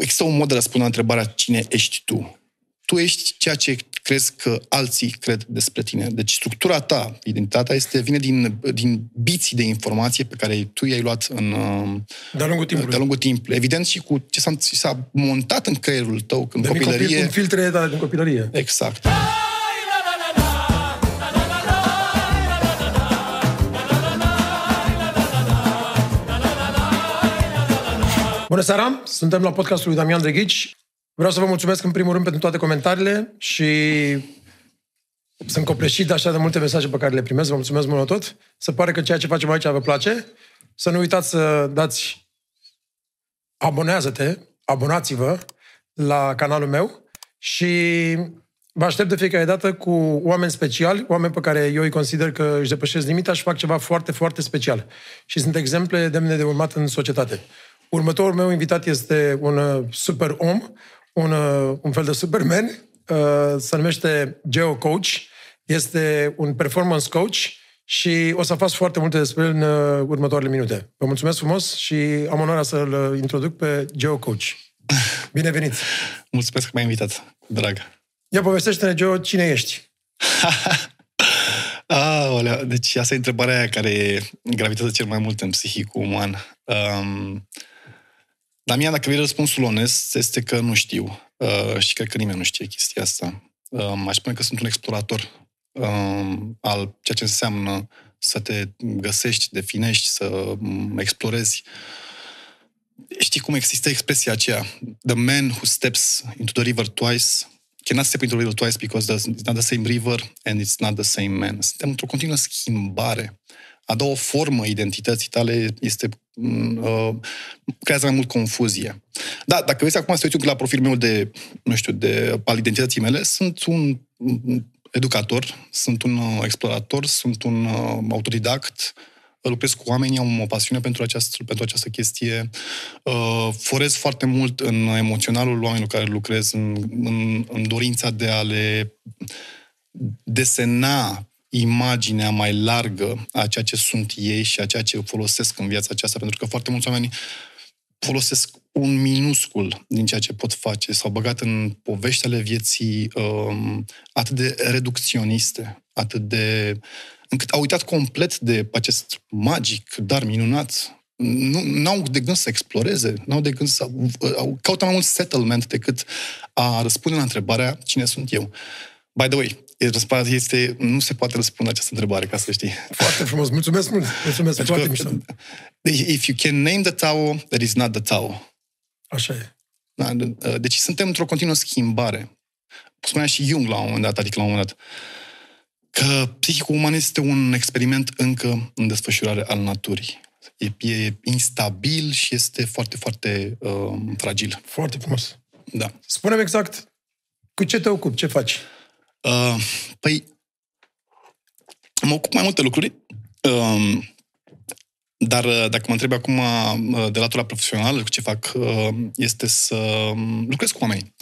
există un mod de răspunde la întrebarea cine ești tu. Tu ești ceea ce crezi că alții cred despre tine. Deci structura ta, identitatea, este, vine din, din biții de informație pe care tu i-ai luat în, de-a lungul timpului. De-a lungul timpului. Evident și cu ce s-a, s-a montat în creierul tău când de copilărie. Copil, în filtre dar din copilărie. Exact. Bună seara! Suntem la podcastul lui Damian Dreghici. Vreau să vă mulțumesc în primul rând pentru toate comentariile și sunt copleșit de așa de multe mesaje pe care le primesc. Vă mulțumesc mult tot. Se pare că ceea ce facem aici vă place. Să nu uitați să dați abonează-te, abonați-vă la canalul meu și vă aștept de fiecare dată cu oameni speciali, oameni pe care eu îi consider că își depășesc limita și fac ceva foarte, foarte special. Și sunt exemple demne de urmat în societate. Următorul meu invitat este un uh, super om, un, uh, un fel de Superman, uh, se numește Geo Coach, este un performance coach și o să fac foarte multe despre el în următoarele minute. Vă mulțumesc frumos și am onoarea să-l introduc pe Geo Coach. Bine venit! Mulțumesc că m-ai invitat, drag. Ia povestește-ne, Geo, cine ești? Aolea, deci asta e întrebarea aia care gravitează cel mai mult în psihicul uman. Um, la mine, dacă vrei răspunsul onest, este că nu știu. Uh, și cred că nimeni nu știe chestia asta. Uh, aș spune că sunt un explorator uh, al ceea ce înseamnă să te găsești, definești, să um, explorezi. Știi cum există expresia aceea? The man who steps into the river twice cannot step into the river twice because it's not the same river and it's not the same man. Suntem într-o continuă schimbare a da o formă identității tale este mm, uh, creează mai mult confuzie. Da, dacă vezi acum să uiți la profilul meu de, nu știu, de al identității mele, sunt un educator, sunt un uh, explorator, sunt un uh, autodidact, lucrez cu oamenii, am o pasiune pentru această, pentru această chestie. Uh, forez foarte mult în emoționalul oamenilor care lucrez, în, în, în dorința de a le desena imaginea mai largă a ceea ce sunt ei și a ceea ce folosesc în viața aceasta, pentru că foarte mulți oameni folosesc un minuscul din ceea ce pot face. S-au băgat în povești ale vieții um, atât de reducționiste, atât de... încât au uitat complet de acest magic, dar minunat. Nu au de gând să exploreze, nu au de gând să... Au, caută mai mult settlement decât a răspunde la întrebarea cine sunt eu. By the way, Răspunsul este, nu se poate răspunde această întrebare, ca să știi. Foarte frumos, mulțumesc mult, mulțumesc, Pentru foarte mișto. If you can name the Tao, that is not the Tao. Așa e. Da, deci suntem într-o continuă schimbare. Spunea și Jung la un moment dat, adică la un moment dat, că psihicul uman este un experiment încă în desfășurare al naturii. E, e instabil și este foarte, foarte uh, fragil. Foarte frumos. Da. Spune-mi exact cu ce te ocupi, ce faci? Uh, păi, mă ocup mai multe lucruri, uh, dar uh, dacă mă întreb acum uh, de latura profesională, ce fac, uh, este să um, lucrez cu oameni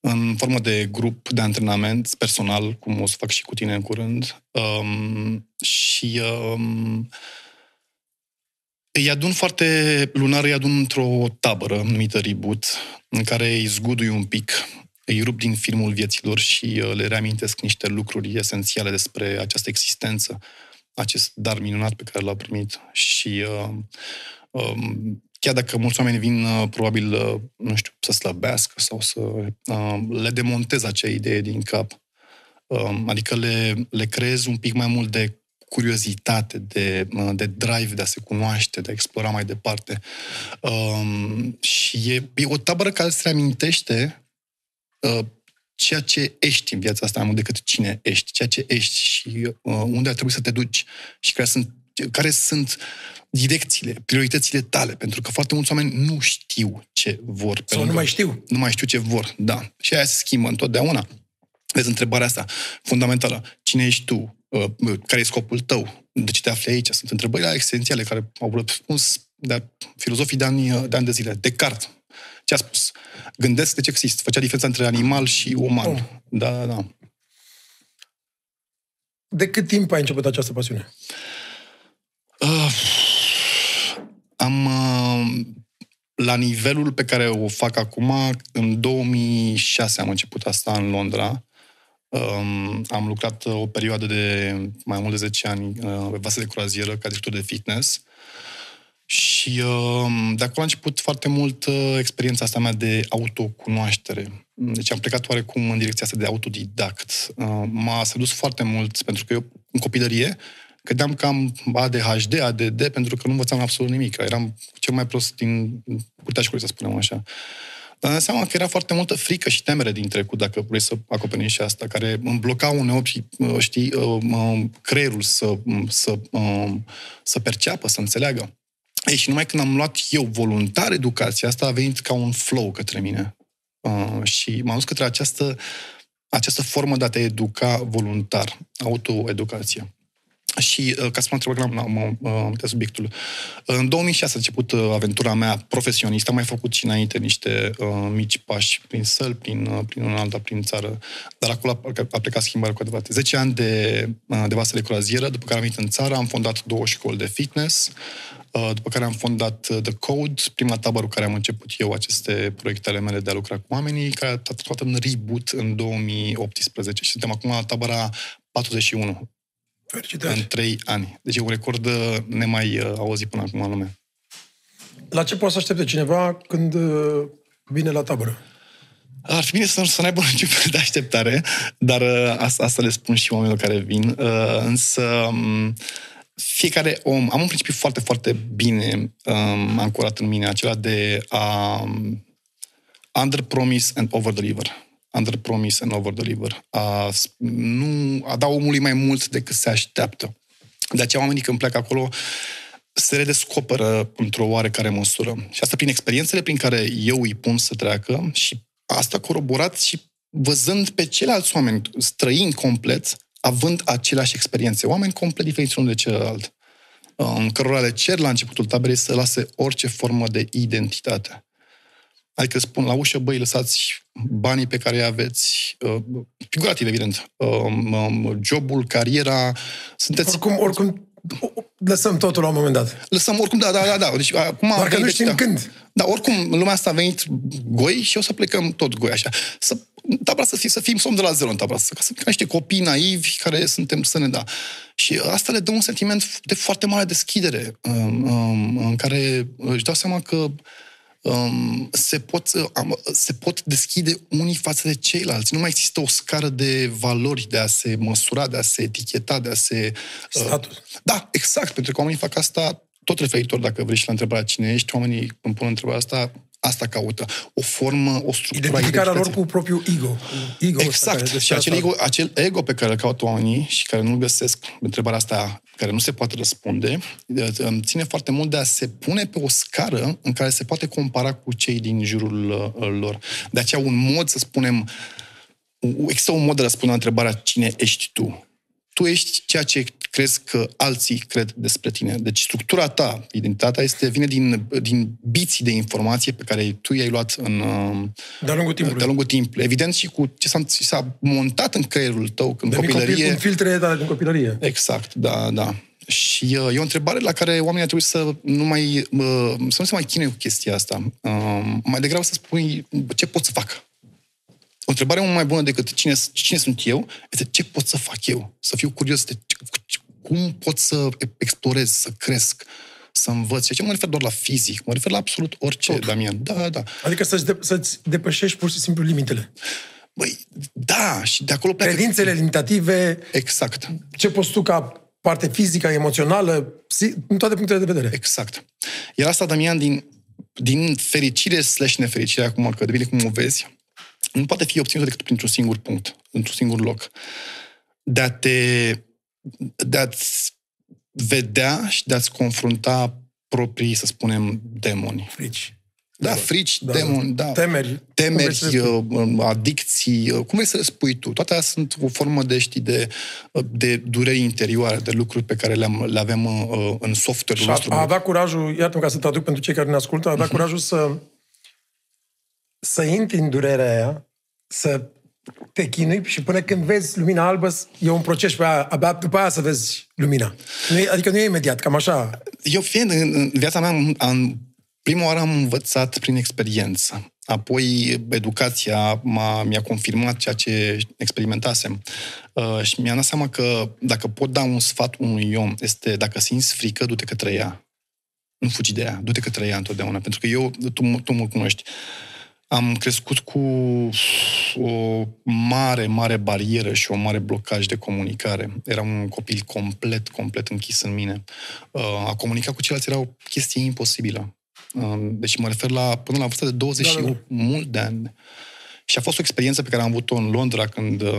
în formă de grup de antrenament personal, cum o să fac și cu tine în curând. Um, și um, îi adun foarte lunar, îi adun într-o tabără numită Reboot, în care îi zgudui un pic îi rup din filmul vieților și uh, le reamintesc niște lucruri esențiale despre această existență, acest dar minunat pe care l-au primit și uh, um, chiar dacă mulți oameni vin uh, probabil, uh, nu știu, să slăbească sau să uh, le demontez acea idee din cap, uh, adică le, le creez un pic mai mult de curiozitate, de, uh, de drive de a se cunoaște, de a explora mai departe. Um, și e, e o tabără care se reamintește Uh, ceea ce ești în viața asta mai mult decât cine ești, ceea ce ești și uh, unde ar trebui să te duci și care sunt, care sunt direcțiile, prioritățile tale, pentru că foarte mulți oameni nu știu ce vor. Sau nu mai știu. Nu mai știu ce vor, da. Și aia se schimbă întotdeauna. Vezi întrebarea asta fundamentală. Cine ești tu? Uh, care e scopul tău? De ce te afli aici? Sunt întrebările esențiale care au răspuns de filozofii de ani, de ani de zile. Descartes, ce a spus? Gândesc de ce există. Făcea diferența între animal și uman. Oh. Da, da, da. De cât timp ai început această pasiune? Uh, am... Uh, la nivelul pe care o fac acum, în 2006 am început asta în Londra. Um, am lucrat o perioadă de mai mult de 10 ani uh, pe vase de croazieră ca director de fitness. Și uh, de acolo a început foarte mult uh, experiența asta mea de autocunoaștere. Deci am plecat oarecum în direcția asta de autodidact. Uh, m-a sedus foarte mult, pentru că eu, în copilărie, credeam că am ADHD, ADD, pentru că nu învățam absolut nimic. Eram cel mai prost din curtea școlii, să spunem așa. Dar îmi seama că era foarte multă frică și temere din trecut, dacă vrei să acoperim și asta, care îmi bloca uneori și, uh, știi, uh, creierul să, să, să perceapă, să înțeleagă. Ei, și numai când am luat eu voluntar educația asta, a venit ca un flow către mine. Uh, și m-am dus către această, această formă de a te educa voluntar, autoeducație. Și uh, ca să mă întreb că am uitat subiectul. În 2006 a început uh, aventura mea profesionistă. Am mai făcut și înainte niște uh, mici pași prin săl, prin, uh, prin un alta, prin țară. Dar acolo a, a plecat schimbarea cu adevărat. 10 ani de, uh, de vasă de croazieră, după care am venit în țară, am fondat două școli de fitness. Uh, după care am fondat uh, The Code, prima tabără cu care am început eu aceste proiectele mele de a lucra cu oamenii, care a toată în reboot în 2018 și suntem acum la tabăra 41. Felicitări. În 3 ani. Deci e un record uh, nemai auzit până acum în lume. La ce poate să aștepte cineva când vine la tabără? Ar fi bine să, să n-aibă niciun fel de așteptare, dar asta, asta le spun și oamenilor care vin. Însă um, fiecare om, am un principiu foarte, foarte bine um, ancorat în mine, acela de a um, under-promise and over-deliver. Under-promise and over-deliver. A, nu, a da omului mai mult decât se așteaptă. De aceea oamenii când pleacă acolo se redescoperă într-o oarecare măsură. Și asta prin experiențele prin care eu îi pun să treacă și asta coroborat și văzând pe ceilalți oameni străini complet, având aceleași experiențe. Oameni complet diferiți unul de celălalt, în cărora le cer la începutul taberei să lase orice formă de identitate. Adică spun la ușă, băi, lăsați banii pe care îi aveți, uh, figurativ, evident, um, um, jobul, cariera, sunteți... Oricum, oricum, lăsăm totul la un moment dat. Lăsăm oricum, da, da, da. da. Deci, acum Doar că nu știm da. când. Da, oricum, lumea asta a venit goi și o să plecăm tot goi așa. Să tabla să, fie, să fim somn de la zero în tabla asta, ca să fim niște copii naivi care suntem să ne da. Și asta le dă un sentiment de foarte mare deschidere, um, um, în care își dau seama că um, se, pot, se pot deschide unii față de ceilalți. Nu mai există o scară de valori de a se măsura, de a se eticheta, de a se... Uh, Status. Uh, da, exact, pentru că oamenii fac asta tot referitor, dacă vrei și la întrebarea cine ești, oamenii îmi pun întrebarea asta, asta caută. O formă, o structură Identificarea lor cu propriul ego. ego exact. Și acel ego, acel ego pe care îl caută oamenii și care nu-l găsesc, întrebarea asta care nu se poate răspunde, îmi ține foarte mult de a se pune pe o scară în care se poate compara cu cei din jurul uh, lor. De aceea un mod, să spunem, există un mod de răspunde la întrebarea cine ești tu. Tu ești ceea ce crezi că alții cred despre tine. Deci structura ta, identitatea, este, vine din, din biții de informație pe care tu i-ai luat în, de-a lungul timpului. De-a lungul timpului. Evident și cu ce s-a, s-a montat în creierul tău când de copilărie. Copil, în filtre da, din copilărie. Exact, da, da. Și uh, e o întrebare la care oamenii ar trebui să nu mai, uh, să nu se mai chinuie cu chestia asta. Uh, mai degrabă să spui ce pot să fac o întrebare mult mai bună decât cine, cine sunt eu este ce pot să fac eu. Să fiu curios de cum pot să explorez, să cresc, să învăț. Și ce mă refer doar la fizic, mă refer la absolut orice, Tot. Damian. Da, da. Adică să-ți, de- să-ți depășești pur și simplu limitele. Băi, da, și de acolo pleacă... Credințele limitative. Exact. Ce poți tu ca parte fizică, emoțională, în toate punctele de vedere. Exact. Iar asta, Damian, din, din fericire slash nefericire, acum că de bine cum o vezi, nu poate fi obținută decât printr-un singur punct, într-un singur loc. De a te de a-ți vedea și de a-ți confrunta proprii, să spunem, demoni. Frici. Da, frici, da, demoni, da. Temeri. Temeri, uh, um, adicții, uh, cum vrei să le spui tu? Toate astea sunt o formă de, știi, de, uh, de dureri interioare, de lucruri pe care le, am, le avem în software-ul nostru. A, a avea curajul, iată ca să traduc pentru cei care ne ascultă, a avea mhm. curajul să să intri în durerea aia, să te chinui și până când vezi lumina albă, e un proces pe aia, abia după aia să vezi lumina. Nu e, adică nu e imediat, cam așa. Eu fiind în, în viața mea am Prima oară am învățat prin experiență. Apoi educația m-a, mi-a confirmat ceea ce experimentasem. Uh, și mi-am dat seama că dacă pot da un sfat unui om, este dacă simți frică, du-te către ea. Nu fugi de ea, du-te către ea întotdeauna. Pentru că eu, tu, tu mă cunoști, am crescut cu o mare, mare barieră și o mare blocaj de comunicare. Eram un copil complet, complet închis în mine. Uh, a comunica cu ceilalți era o chestie imposibilă. Uh, deci mă refer la până la vârsta de 20 da, da, da. mult de ani. Și a fost o experiență pe care am avut-o în Londra când uh,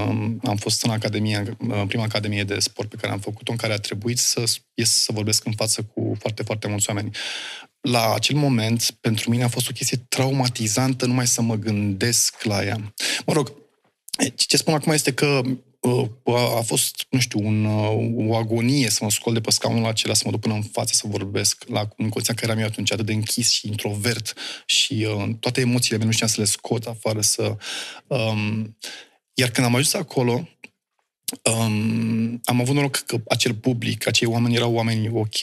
am fost în academie, uh, prima academie de sport pe care am făcut-o, în care a trebuit să ies să vorbesc în față cu foarte, foarte mulți oameni la acel moment, pentru mine a fost o chestie traumatizantă numai să mă gândesc la ea. Mă rog, ce spun acum este că uh, a fost, nu știu, un, uh, o agonie să mă scol de pe scaunul acela, să mă duc până în față să vorbesc, la, în condiția care eram eu atunci, atât de închis și introvert și uh, toate emoțiile mele nu știam să le scot afară, să... Um, iar când am ajuns acolo, um, am avut noroc că acel public, acei oameni erau oameni ok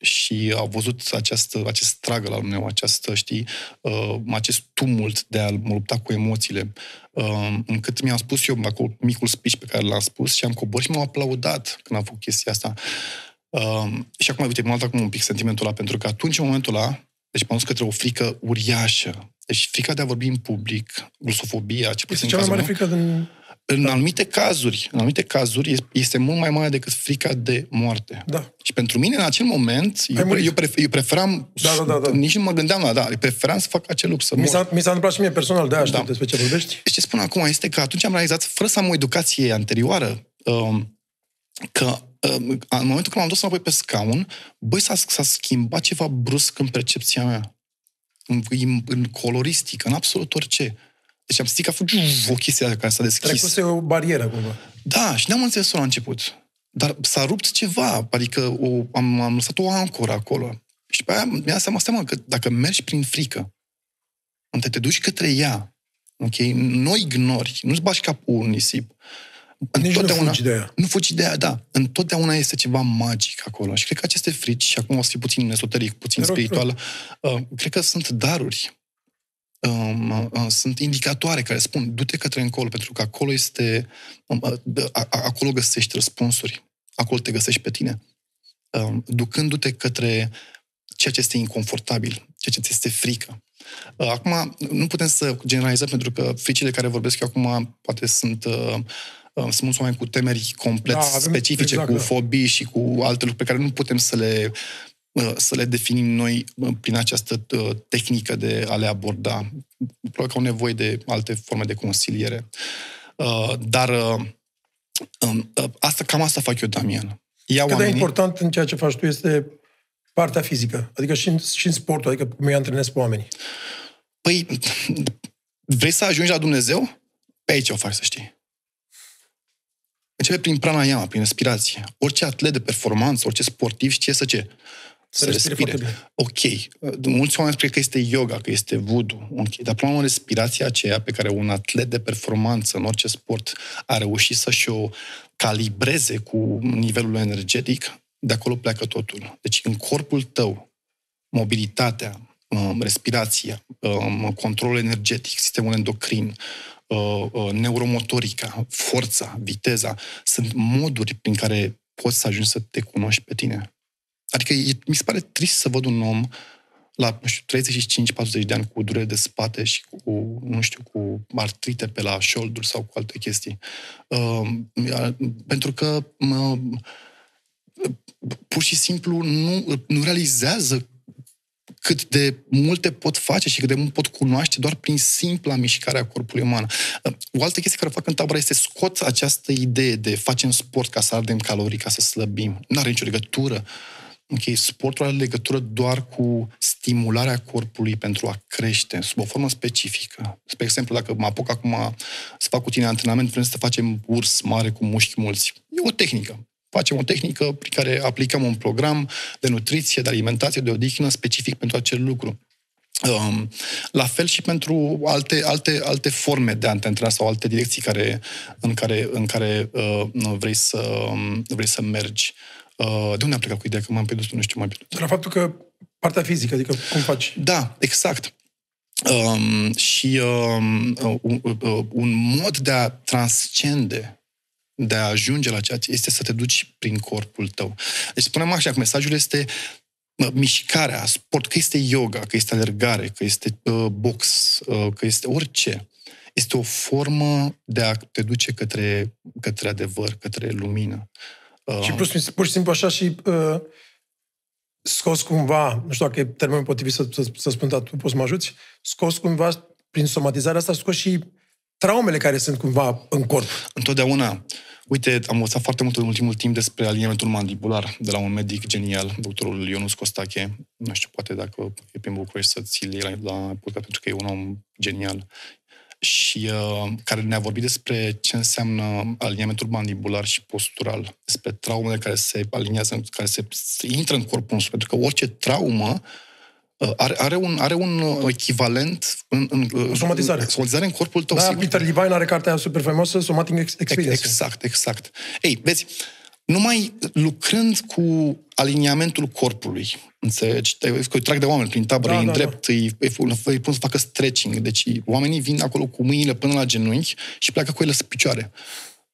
și au văzut această, acest stragă al meu, această, știi, uh, acest tumult de a mă lupta cu emoțiile, uh, încât mi-am spus eu acolo micul speech pe care l-am spus și am coborât și m-au aplaudat când am făcut chestia asta. Uh, și acum, uite, m-am acum un pic sentimentul ăla, pentru că atunci, în momentul ăla, deci m-am dus către o frică uriașă. Deci frica de a vorbi în public, glosofobia, ce Este cea mai mare frică din în anumite cazuri, în anumite cazuri, este mult mai mare decât frica de moarte. Da. Și pentru mine, în acel moment, eu, eu, prefer, eu preferam, da, da, da, da. nici nu mă gândeam la, da, eu preferam să fac acel lucru, să mi s-a, mi s-a întâmplat și mie personal, de aia da. despre ce vorbești. Și ce spun acum este că atunci am realizat, fără să am o educație anterioară, um, că um, în momentul când m-am dus înapoi pe scaun, băi, s-a, s-a schimbat ceva brusc în percepția mea. În, în, în coloristică, în absolut orice. Deci am simțit că a fost o chestie care s-a deschis. Trecuse o barieră, cumva. Da, și n-am înțeles-o la început. Dar s-a rupt ceva, adică o, am, am lăsat o ancoră acolo. Și pe aia mi-a seama, seama că dacă mergi prin frică, unde te duci către ea, ok, nu ignori, nu-ți bași capul în nisip, nici nu fugi de ea. Nu fugi de ea, da. Întotdeauna este ceva magic acolo. Și cred că aceste frici, și acum o să fie puțin esoteric, puțin rog, spiritual, rog. Uh, cred că sunt daruri um, uh, sunt indicatoare care spun du-te către încolo, pentru că acolo este, um, uh, acolo găsești răspunsuri, acolo te găsești pe tine. Um, ducându-te către ceea ce este inconfortabil, ceea ce ți este frică. Uh, acum, nu putem să generalizăm, pentru că fricile care vorbesc eu acum poate sunt uh, uh, sunt mulți oameni cu temeri complet da, specifice, exact, cu da. fobii și cu alte lucruri pe care nu putem să le să le definim noi prin această tehnică de a le aborda. Probabil că au nevoie de alte forme de consiliere. Uh, dar uh, um, uh, asta, cam asta fac eu, Damian. Ia Cât oamenii... de important în ceea ce faci tu este partea fizică, adică și în, și în sportul, adică cum îi antrenezi pe oameni. Păi, vrei să ajungi la Dumnezeu? Pe aici o faci, să știi. Începe prin pranayama, prin respirație. Orice atlet de performanță, orice sportiv știe să ce? Să, să respire. respire. Ok. Mulți oameni cred că este yoga, că este voodoo. Ok. Dar, până la respirația aceea pe care un atlet de performanță în orice sport a reușit să-și o calibreze cu nivelul energetic, de acolo pleacă totul. Deci, în corpul tău, mobilitatea, um, respirația, um, controlul energetic, sistemul endocrin, uh, uh, neuromotorica, forța, viteza, sunt moduri prin care poți să ajungi să te cunoști pe tine. Adică e, mi se pare trist să văd un om la, nu știu, 35-40 de ani cu durere de spate și cu, nu știu, cu artrite pe la șolduri sau cu alte chestii. Uh, pentru că uh, pur și simplu nu, nu realizează cât de multe pot face și cât de mult pot cunoaște doar prin simpla mișcare a corpului uman. O altă chestie care o fac în tabără este scot această idee de facem sport ca să ardem calorii, ca să slăbim. Nu are nicio legătură. Ok, sportul are legătură doar cu stimularea corpului pentru a crește, sub o formă specifică. Spre exemplu, dacă mă apuc acum să fac cu tine antrenament, vrem să facem urs mare cu mușchi mulți. E o tehnică. Facem o tehnică prin care aplicăm un program de nutriție, de alimentație, de odihnă specific pentru acel lucru. Um, la fel și pentru alte, alte, alte forme de a te antrena sau alte direcții care, în care, în care uh, vrei, să, vrei să mergi. Uh, de unde am plecat cu ideea că m-am pierdut, nu știu, mai pierdut? La faptul că Partea fizică, adică cum faci? Da, exact. Um, și um, un, un mod de a transcende, de a ajunge la ceea ce este să te duci prin corpul tău. Deci spunem așa, că mesajul este mișcarea, sport, că este yoga, că este alergare, că este uh, box, uh, că este orice. Este o formă de a te duce către, către adevăr, către lumină. Uh, și plus, pur și simplu așa și uh, scos cumva, nu știu dacă e termenul potrivit să, să, să spun, dar tu poți să mă ajuți, scos cumva, prin somatizarea asta, scos și traumele care sunt cumva în corp. Întotdeauna. Uite, am învățat foarte mult în ultimul timp despre aliniamentul mandibular de la un medic genial, doctorul Ionus Costache. Nu știu, poate dacă e prin București să ți-l iei la, la podcast, pentru că e un om genial și uh, care ne-a vorbit despre ce înseamnă aliniamentul mandibular și postural, despre traumele care se aliniază, care se, se intră în corpul nostru, pentru că orice traumă uh, are, are, un, are un echivalent în, în, uh, somatizare. somatizare în corpul tău. Da, sigur. Peter Levine are cartea super faimoasă, Somatic Experience. Exact, exact. Ei, vezi, numai lucrând cu aliniamentul corpului, înțelegi? Îți trag de oameni prin tabără, da, îi da, îndrept, da. Îi, îi, îi pun să facă stretching. Deci oamenii vin acolo cu mâinile până la genunchi și pleacă cu ele să picioare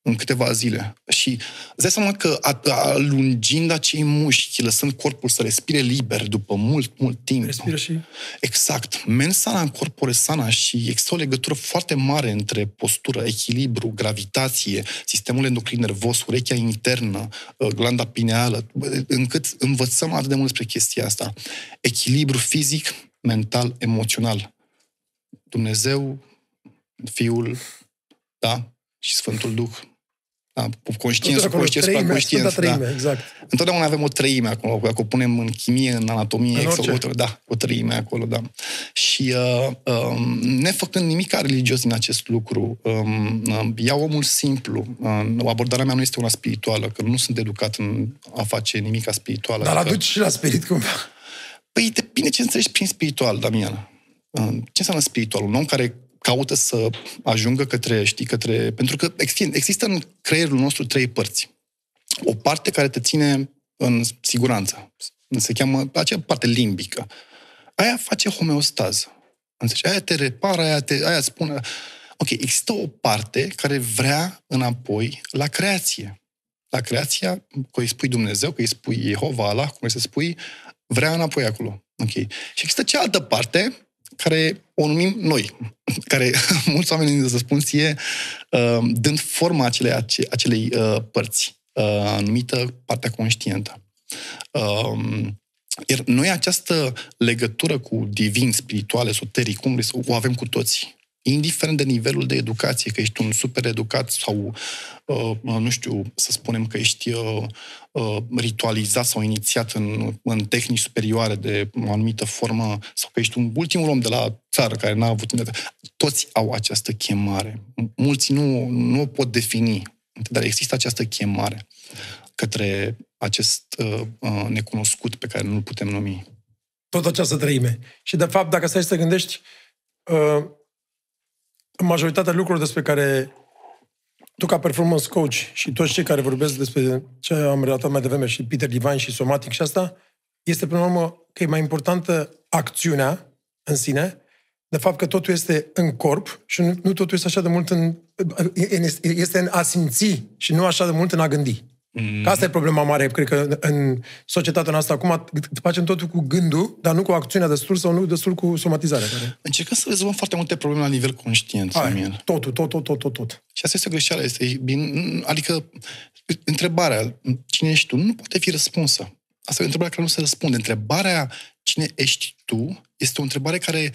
în câteva zile. Și îți dai seama că alungind acei mușchi, lăsând corpul să respire liber după mult, mult timp. Respiră și... Exact. Mensana în corpore sana și există o legătură foarte mare între postură, echilibru, gravitație, sistemul endocrin nervos, urechea internă, uh, glanda pineală, încât învățăm atât de mult despre chestia asta. Echilibru fizic, mental, emoțional. Dumnezeu, Fiul, da? Și Sfântul Duh da, conștiință, conștiință supra conștiință. Da. exact. Întotdeauna avem o treime acolo, dacă o punem în chimie, în anatomie, în exact, o, da, o treime acolo, da. Și uh, um, nefăcând nimic religios din acest lucru, um, uh, ia omul simplu. Uh, abordarea mea nu este una spirituală, că nu sunt educat în a face nimic spirituală. Dar adică... aduci și la spirit cumva. Păi depinde ce înțelegi prin spiritual, Damian. Uh, ce înseamnă spiritual? Un om care caută să ajungă către, știi, către... Pentru că există în creierul nostru trei părți. O parte care te ține în siguranță. Se cheamă acea parte limbică. Aia face homeostază. Înțelegi? Aia te repară, aia, te, aia spune... Ok, există o parte care vrea înapoi la creație. La creația, că îi spui Dumnezeu, că îi spui Jehova, Allah, cum să spui, vrea înapoi acolo. Ok. Și există cealaltă parte care o numim noi, care mulți oameni să spun ție, uh, dând forma acelei, acelei uh, părți, uh, numită partea conștientă. Iar noi această legătură cu divin, spiritual, esoteric, cum o avem cu toții indiferent de nivelul de educație, că ești un super educat sau, uh, nu știu, să spunem că ești uh, uh, ritualizat sau inițiat în, în tehnici superioare de o anumită formă, sau că ești un ultimul om de la țară care n-a avut... Toți au această chemare. Mulți nu, nu o pot defini, dar există această chemare către acest uh, uh, necunoscut pe care nu-l putem numi. Tot această trăime. Și, de fapt, dacă stai să te gândești, uh, majoritatea lucrurilor despre care tu ca performance coach și toți cei care vorbesc despre ce am relatat mai devreme și Peter Divine și Somatic și asta, este până la urmă că e mai importantă acțiunea în sine, de fapt că totul este în corp și nu, nu totul este așa de mult în... este în a simți și nu așa de mult în a gândi. Mm. Că asta e problema mare, cred că în societatea noastră acum facem totul cu gândul, dar nu cu acțiunea destul sau nu destul cu somatizarea. Care... Încercăm să rezolvăm foarte multe probleme la nivel conștient. Ai, totul, tot, tot, tot, tot, tot. Și asta este o greșeală. Este bine, adică întrebarea, cine ești tu, nu poate fi răspunsă. Asta e o întrebare care nu se răspunde. Întrebarea cine ești tu este o întrebare care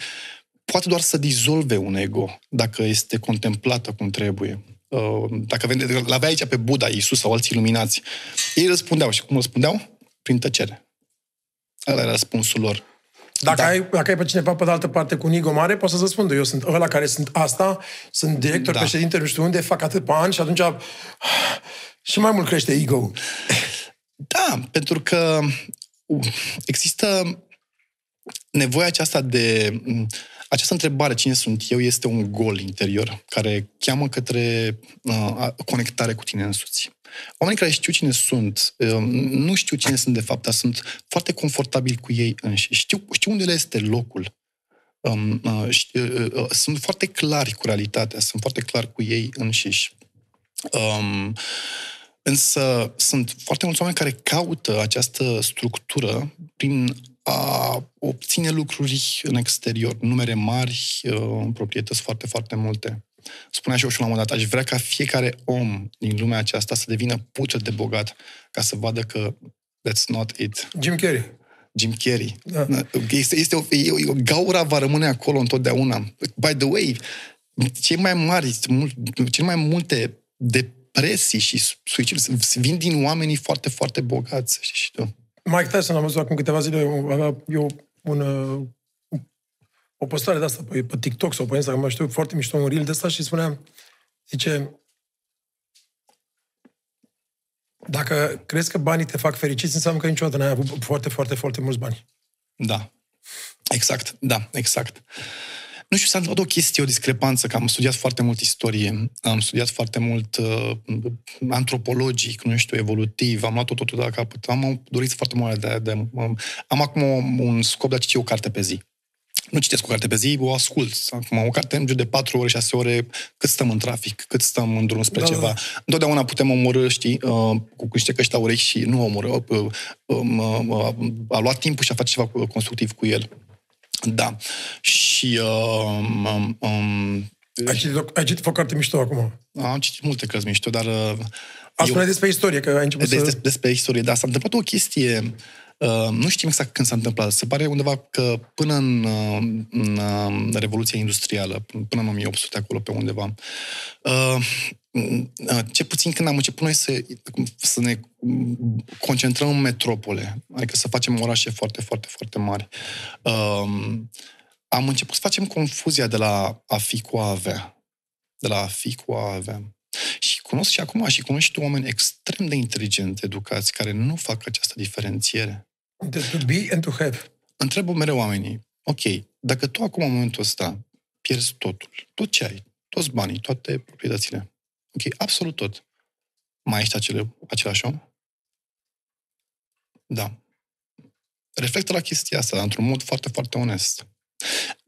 poate doar să dizolve un ego, dacă este contemplată cum trebuie. Uh, dacă l-avea aici pe Buddha, Iisus sau alții iluminați, ei răspundeau. Și cum răspundeau? Prin tăcere. Ăla era răspunsul lor. Dacă, da. ai, dacă ai pe cineva pe de altă parte cu un ego mare, poți să răspundă. Eu sunt ăla care sunt asta, sunt director, da. președinte, nu știu unde, fac atât pe ani și atunci și mai mult crește ego Da, pentru că există nevoia aceasta de această întrebare, cine sunt eu, este un gol interior care cheamă către uh, conectare cu tine însuți. Oamenii care știu cine sunt, um, nu știu cine sunt de fapt, dar sunt foarte confortabili cu ei înșiși. Știu, știu unde le este locul. Um, uh, știu, uh, uh, sunt foarte clari cu realitatea, sunt foarte clari cu ei înșiși. Um, însă sunt foarte mulți oameni care caută această structură prin a obține lucruri în exterior, numere mari, uh, proprietăți foarte, foarte multe. Spunea și eu și la un moment dat, aș vrea ca fiecare om din lumea aceasta să devină puță de bogat, ca să vadă că that's not it. Jim Carrey. Jim Carrey. Da. Este, este o, e, o, gaura va rămâne acolo întotdeauna. By the way, cei mai mari, cele mai multe depresii și suicid vin din oamenii foarte, foarte bogați, știi și tu. Mike Tyson am văzut acum câteva zile, avea eu un, uh, o postare de asta pe, pe TikTok sau pe Instagram, mai știu, foarte mișto, un reel de asta și spunea, zice, dacă crezi că banii te fac fericit, înseamnă că niciodată n-ai avut foarte, foarte, foarte mulți bani. Da. Exact, da, exact. Nu știu, s-a întâmplat o chestie, o discrepanță, că am studiat foarte mult istorie, am studiat foarte mult uh, antropologic, nu știu, evolutiv, am luat-o totul de la capăt. Am o dorit foarte mare de, de, um, am acum un scop de a citi o carte pe zi. Nu citesc o carte pe zi, o ascult. Acum, o carte în de 4 ore, 6 ore, cât stăm în trafic, cât stăm în drum spre da, ceva. Da. Întotdeauna putem omorâ, știi, uh, cu niște căști urechi și nu omorâ. Uh, uh, uh, uh, a luat timpul și a face ceva constructiv cu el. Da. Și... Uh, um, um, ai, citit, ai citit o carte mișto acum? Am citit multe cărți mișto, dar... Uh, a spune despre istorie, că ai început despre, să... Despre istorie, da. S-a întâmplat o chestie... Uh, nu știm exact când s-a întâmplat. Se pare undeva că până în, uh, în uh, Revoluția Industrială, până în 1800 acolo pe undeva, uh, ce puțin când am început noi să, să ne concentrăm în metropole, adică să facem orașe foarte, foarte, foarte mari, um, am început să facem confuzia de la a fi cu a avea. De la a fi cu a avea. Și cunosc și acum și cunosc și tu oameni extrem de inteligenți, educați, care nu fac această diferențiere. De to be and to have. Întreb mereu oamenii, ok, dacă tu acum în momentul ăsta pierzi totul, tot ce ai, toți banii, toate proprietățile, ok, absolut tot, mai ești acele, același om? Da. Reflectă la chestia asta, într-un mod foarte, foarte onest.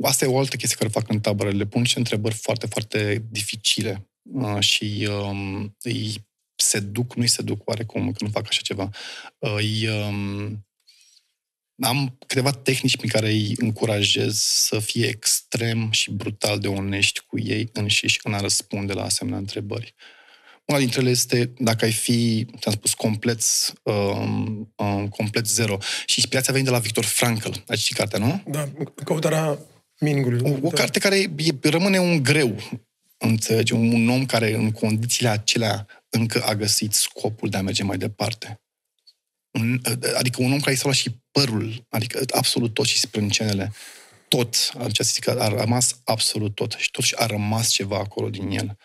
Asta e o altă chestie care fac în tabără. Le pun și întrebări foarte, foarte dificile uh, și um, îi seduc, nu-i seduc oarecum, că nu fac așa ceva. Uh, îi, um, am câteva tehnici prin care îi încurajez să fie extrem și brutal de onești cu ei înșiși în a răspunde la asemenea întrebări. Una dintre ele este dacă ai fi, ți-am spus, complet, um, um, complet zero. Și inspirația a venit de la Victor Frankl. Ai citit cartea, nu? Da, căutarea meaning O, o carte care e, rămâne un greu, înțelegi? Un, un om care în condițiile acelea încă a găsit scopul de a merge mai departe. Un, adică un om care i s-a luat și părul, adică absolut tot și sprâncenele. Tot, zic, a rămas absolut tot și totuși a rămas ceva acolo din el.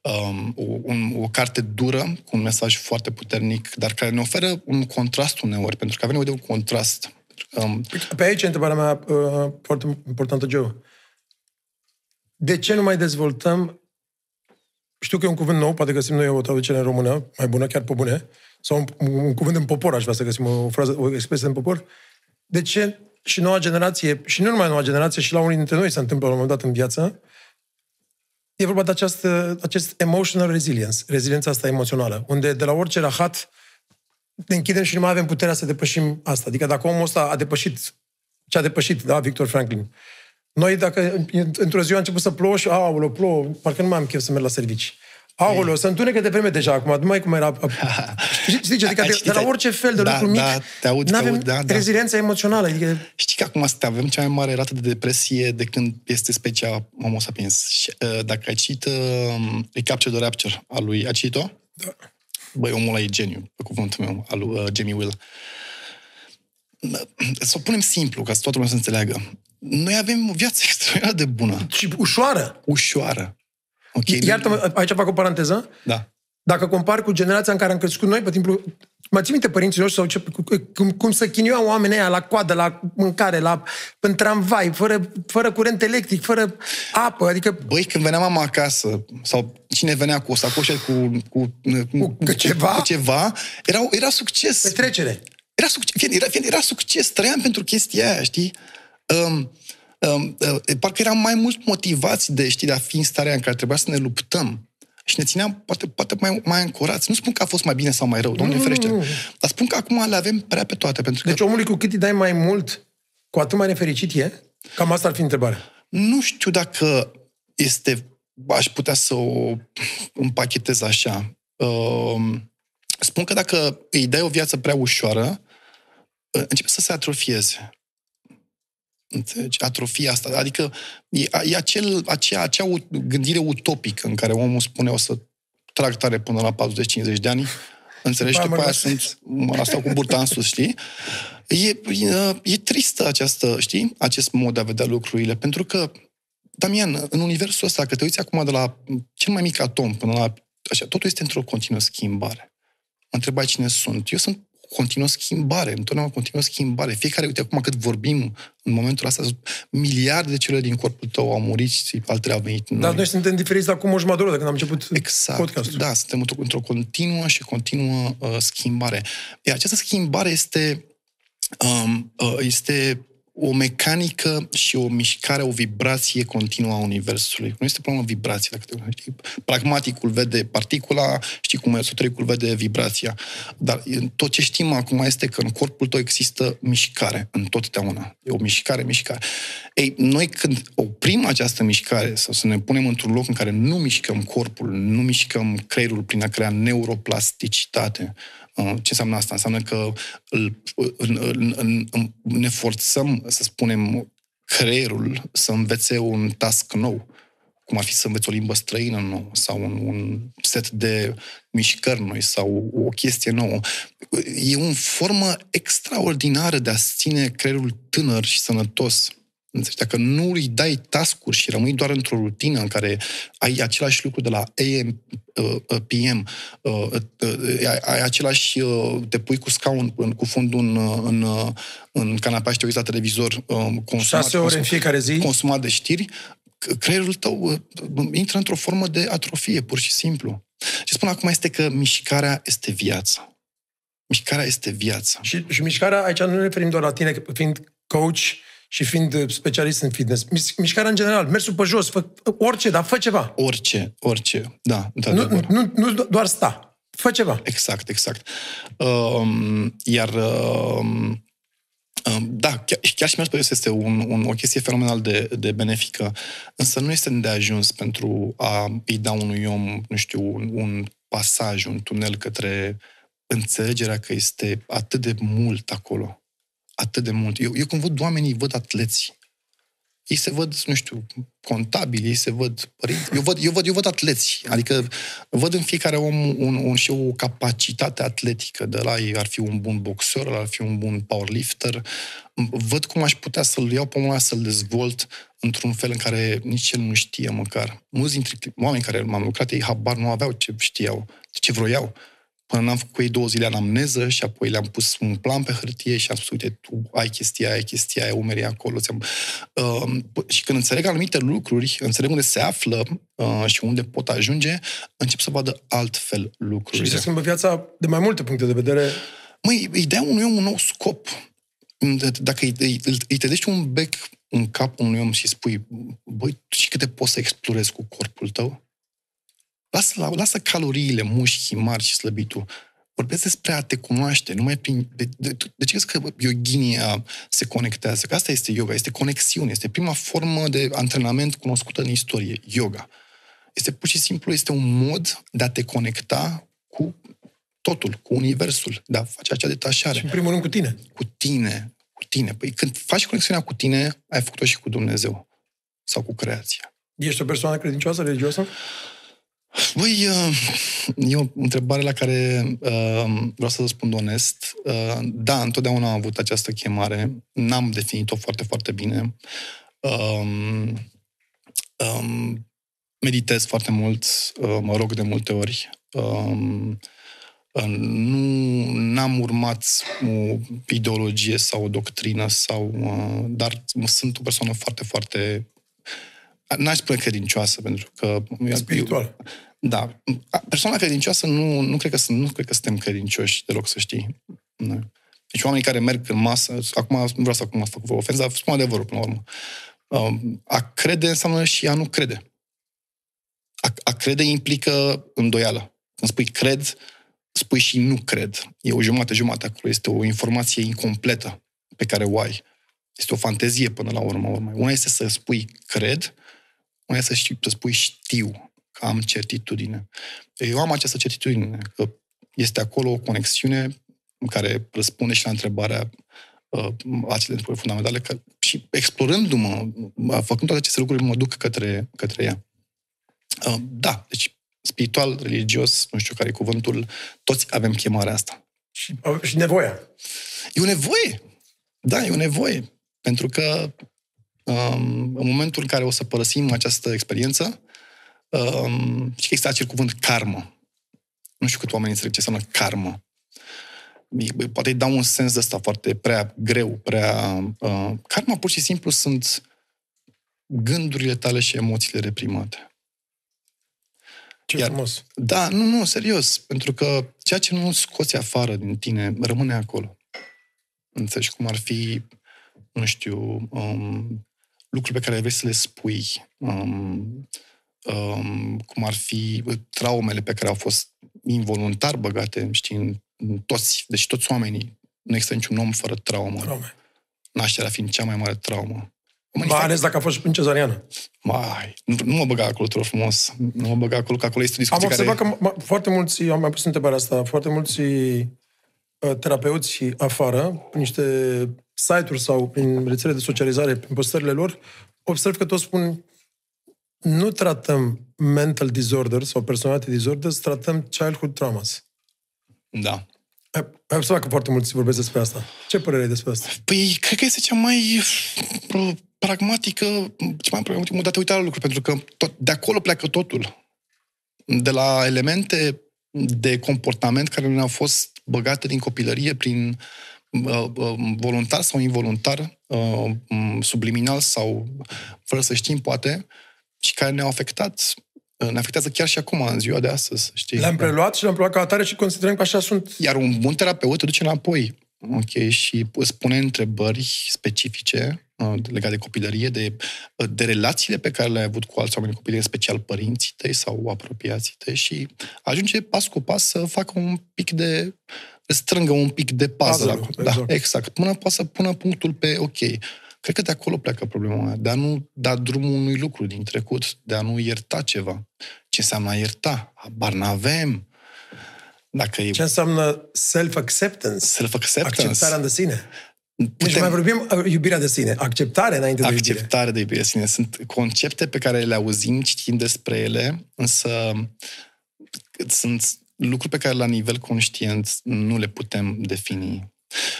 Um, o, un, o carte dură, cu un mesaj foarte puternic, dar care ne oferă un contrast uneori, pentru că avem nevoie de un contrast. Um, Pe aici întrebarea mea uh, foarte importantă, Joe. De ce nu mai dezvoltăm știu că e un cuvânt nou, poate găsim noi o traducere în română, mai bună, chiar pe bune, sau un, un cuvânt în popor, aș vrea să găsim o frază, o expresie în popor. De ce și noua generație, și nu numai noua generație, și la unii dintre noi se întâmplă la un moment dat în viață, e vorba de această, acest emotional resilience, reziliența asta emoțională, unde de la orice rahat ne închidem și nu mai avem puterea să depășim asta. Adică dacă omul ăsta a depășit ce a depășit, da, Victor Franklin, noi, dacă într-o zi a început să plouă și, aoleu, plouă, parcă nu mai am chef să merg la servici. Aoleu, se întunecă de vreme deja acum, nu mai cum era... Știi, adică de, de la orice fel de da, lucru mic, da, te aud, avem aud, da, da. reziliența emoțională. Adică... Știi că acum asta avem cea mai mare rată de depresie de când este specia Homo sapiens. Și, uh, dacă ai citit uh, Recapture the Rapture al lui, ai citit-o? Da. Băi, omul ăla e geniu, pe cuvântul meu, al lui uh, Jamie Will. Să o punem simplu, ca să toată lumea să înțeleagă. Noi avem o viață extraordinar de bună. Și ușoară. Ușoară. Ok. Iartă-mă, aici fac o paranteză. Da. Dacă compar cu generația în care am crescut noi, pe timpul... Mă țin minte părinții noștri sau ce, cum, cum să chinuiau oamenii aia la coadă, la mâncare, la, în tramvai, fără, fără curent electric, fără apă, adică... Băi, când venea mama acasă, sau cine venea cu o sacoșă cu, cu, cu, cu ceva, cu ceva era, era succes. Petrecere. Era succes, era, era succes, trăiam pentru chestia aia, știi? Um, um, uh, parcă eram mai mult motivați de, știi, de a fi în starea în care trebuia să ne luptăm și ne țineam poate, poate mai, mai ancorați. Nu spun că a fost mai bine sau mai rău, Doamne mm. ferește. Dar spun că acum le avem prea pe toate. Pentru deci că... omului cu cât îi dai mai mult, cu atât mai nefericit e? Cam asta ar fi întrebarea. Nu știu dacă este... Aș putea să o împachetez așa. Uh, spun că dacă îi dai o viață prea ușoară, începe să se atrofieze. Înțelegi? Atrofia asta. Adică e, e acel, acea, acea gândire utopică în care omul spune o să trag tare până la 40-50 de ani. Înțelegi? După aia sunt, mă stau cu burta în sus, știi? E, e, e tristă această, știi? Acest mod de a vedea lucrurile. Pentru că, Damian, în universul ăsta, că te uiți acum de la cel mai mic atom până la... Așa, totul este într-o continuă schimbare. Mă întrebai cine sunt. Eu sunt continuă schimbare, întotdeauna continuă schimbare. Fiecare, uite, acum cât vorbim, în momentul ăsta, miliarde de celule din corpul tău au murit și altele au venit Dar noi suntem diferiți acum o jumătate de când am început exact, podcastul. Da, suntem într-o, într-o continuă și continuă uh, schimbare. Iar această schimbare este, um, uh, este o mecanică și o mișcare, o vibrație continuă a Universului. Nu este problemă vibrație. Dacă te știi? Pragmaticul vede particula, știi cum esotericul vede vibrația. Dar tot ce știm acum este că în corpul tău există mișcare, în totdeauna. E o mișcare, mișcare. Ei, noi când oprim această mișcare sau să ne punem într-un loc în care nu mișcăm corpul, nu mișcăm creierul prin a crea neuroplasticitate, Uh, ce înseamnă asta? Înseamnă că îl, în, în, în, ne forțăm, să spunem, creierul să învețe un task nou, cum ar fi să înveți o limbă străină nouă sau un, un set de mișcări noi sau o chestie nouă. E o formă extraordinară de a ține creierul tânăr și sănătos. Dacă nu îi dai tascuri și rămâi doar într-o rutină în care ai același lucru de la AM, uh, uh, PM, uh, ai același, te pui cu scaun, cu fundul în, în, în canapea și te uiți la televizor, consumat, Șase ore în fiecare zi. consumat de știri, creierul tău intră într-o formă de atrofie, pur și simplu. Ce spun acum este că mișcarea este viața. Mișcarea este viața. Și, și mișcarea, aici nu ne referim doar la tine, fiind coach, și fiind uh, specialist în fitness, mișcarea în general, mersul pe jos, fă, orice, dar fă ceva. Orice, orice, da, nu, nu, nu doar sta, fă ceva. Exact, exact. Um, iar um, um, da, chiar, chiar și mersul pe jos este un, un, o chestie fenomenal de, de benefică, însă nu este de ajuns pentru a îi da unui om, nu știu, un, un pasaj, un tunel către înțelegerea că este atât de mult acolo atât de mult. Eu, eu când văd oamenii, văd atleți. Ei se văd, nu știu, contabili, ei se văd părinți. Eu văd, eu văd, eu văd atleți. Adică văd în fiecare om un, un, și o capacitate atletică. De la ei ar fi un bun boxer, ar fi un bun powerlifter. Văd cum aș putea să-l iau pe omul să-l dezvolt într-un fel în care nici el nu știe măcar. Mulți dintre oameni care m-am lucrat, ei habar nu aveau ce știau, ce vroiau până n-am făcut cu ei două zile anamneză și apoi le-am pus un plan pe hârtie și am spus, uite, tu ai chestia aia, ai chestia aia, umerii acolo. Ți-am... Uh, și când înțeleg anumite lucruri, înțeleg unde se află uh, și unde pot ajunge, încep să vadă altfel lucrurile. Și se schimbă viața de mai multe puncte de vedere. Măi, îi dea unui om un nou scop. Dacă îi, îi, îi te un bec în cap unui om și spui, băi, și câte poți să explorezi cu corpul tău? Lasă, lasă caloriile, mușchii mari și slăbitul. Vorbesc despre a te cunoaște, numai prin... De, de, de ce crezi că yoginia se conectează? Că asta este yoga, este conexiune, este prima formă de antrenament cunoscută în istorie, yoga. Este pur și simplu, este un mod de a te conecta cu totul, cu universul, de a face acea detașare. Și în primul rând cu tine. Cu tine, cu tine. Păi când faci conexiunea cu tine, ai făcut-o și cu Dumnezeu sau cu creația. Ești o persoană credincioasă, religioasă? Băi, uh, e o întrebare la care uh, vreau să răspund onest. Uh, da, întotdeauna am avut această chemare. N-am definit-o foarte, foarte bine. Um, um, meditez foarte mult, uh, mă rog de multe ori. Um, nu n-am urmat o ideologie sau o doctrină, sau, uh, dar sunt o persoană foarte, foarte n-aș spune credincioasă, pentru că... Spiritual. Eu, da. Persoana credincioasă nu, nu, cred că, sunt, nu cred că suntem credincioși deloc, să știi. Nu. Deci oamenii care merg în masă, acum nu vreau să acum fac vă ofensă, dar spun adevărul până la urmă. Um, a crede înseamnă și a nu crede. A, a crede implică îndoială. Când spui cred, spui și nu cred. E o jumătate-jumătate acolo. Este o informație incompletă pe care o ai. Este o fantezie până la urmă. urmă. Una este să spui cred, una este să, știu, să spui știu, că am certitudine. Eu am această certitudine, că este acolo o conexiune care răspunde și la întrebarea uh, acele fundamentale că, și explorându-mă, făcând toate aceste lucruri, mă duc către, către ea. Uh, da, deci spiritual, religios, nu știu care e cuvântul, toți avem chemarea asta. Și, și nevoia. E o nevoie. Da, e o nevoie. Pentru că um, în momentul în care o să părăsim această experiență, um, și există acel cuvânt karmă. Nu știu cât oameni înțeleg ce înseamnă karmă. Poate îi dau un sens de ăsta foarte prea greu, prea... Uh, karma pur și simplu sunt gândurile tale și emoțiile reprimate. Ce Iar, frumos. Da, nu, nu, serios. Pentru că ceea ce nu scoți afară din tine rămâne acolo. Înțelegi cum ar fi, nu știu, um, lucruri pe care vrei să le spui, um, um, cum ar fi traumele pe care au fost involuntar băgate, știi, în, în toți, deci toți oamenii. Nu există niciun om fără traumă. Traume. Nașterea fiind cea mai mare traumă. Mai ales dacă a fost și în cezariană. Mai, nu, nu mă băga acolo, trop frumos. Nu mă băga acolo, că acolo este o discuție Am observat care... că foarte mulți, am mai pus întrebarea asta, foarte mulți uh, terapeuți afară, prin niște site-uri sau prin rețele de socializare, prin postările lor, observ că toți spun nu tratăm mental disorders sau personality disorders, tratăm childhood traumas. Da. Ai observat că foarte mulți vorbesc despre asta. Ce părere ai despre asta? Păi, cred că este cea mai pragmatică, cea mai pragmatică modalitate uitarea lucruri, pentru că tot, de acolo pleacă totul. De la elemente de comportament care ne-au fost băgate din copilărie prin uh, uh, voluntar sau involuntar, uh, subliminal sau fără să știm, poate, și care ne-au afectat ne afectează chiar și acum, în ziua de astăzi. Știi? Le-am preluat și le-am preluat ca atare și considerăm că așa sunt. Iar un bun terapeut te duce înapoi. Ok, și îți pune întrebări specifice uh, legate de copilărie, de, uh, de relațiile pe care le-ai avut cu alți oameni în copilărie, în special părinții tăi sau apropiații tăi și ajunge pas cu pas să facă un pic de strângă un pic de puzzle. Puzzle, da, exact. exact. Până poate să pună punctul pe ok. Cred că de acolo pleacă problema mea, de a nu da drumul unui lucru din trecut, de a nu ierta ceva. Ce înseamnă a ierta? Habar n-avem. Dacă e... Ce înseamnă self-acceptance? Self-acceptance. Acceptarea de sine. Putem... Deci mai vorbim uh, iubirea de sine. Acceptare înainte de iubire. Acceptare de iubire de sine. Sunt concepte pe care le auzim, citim despre ele, însă sunt lucruri pe care la nivel conștient nu le putem defini.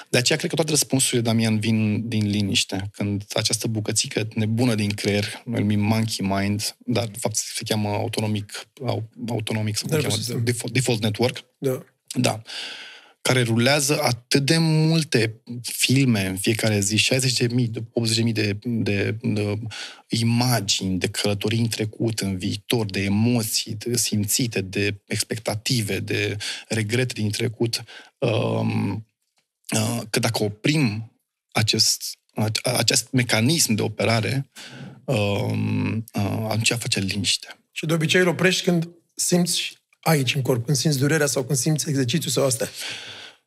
De aceea cred că toate răspunsurile, Damian, vin din liniște. Când această bucățică nebună din creier, noi numim monkey mind, dar de fapt se cheamă autonomic, autonomic sau cum cheamă, default, default network. Da. Da care rulează atât de multe filme în fiecare zi, 60.000, 80.000 de, de, de imagini, de călătorii în trecut, în viitor, de emoții de simțite, de expectative, de regrete din trecut. Um, Uh, că dacă oprim acest, acest mecanism de operare, um, uh, atunci face liniște. Și de obicei îl oprești când simți aici în corp, când simți durerea sau când simți exercițiul sau astea.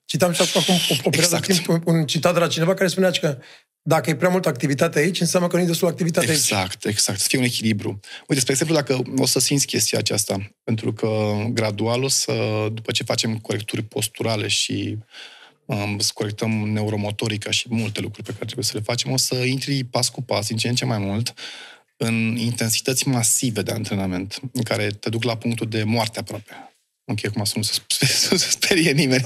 Citam și acum o, o perioadă exact. timp un, un citat de la cineva care spunea că dacă e prea multă activitate aici, înseamnă că nu e destul activitate exact, aici. Exact, exact. Să fie un echilibru. Uite, spre exemplu, dacă o să simți chestia aceasta, pentru că gradual o să, după ce facem corecturi posturale și să corectăm neuromotorica și multe lucruri pe care trebuie să le facem, o să intri pas cu pas, din ce în ce mai mult, în intensități masive de antrenament, în care te duc la punctul de moarte aproape. Ok, acum să nu se, să se sperie nimeni.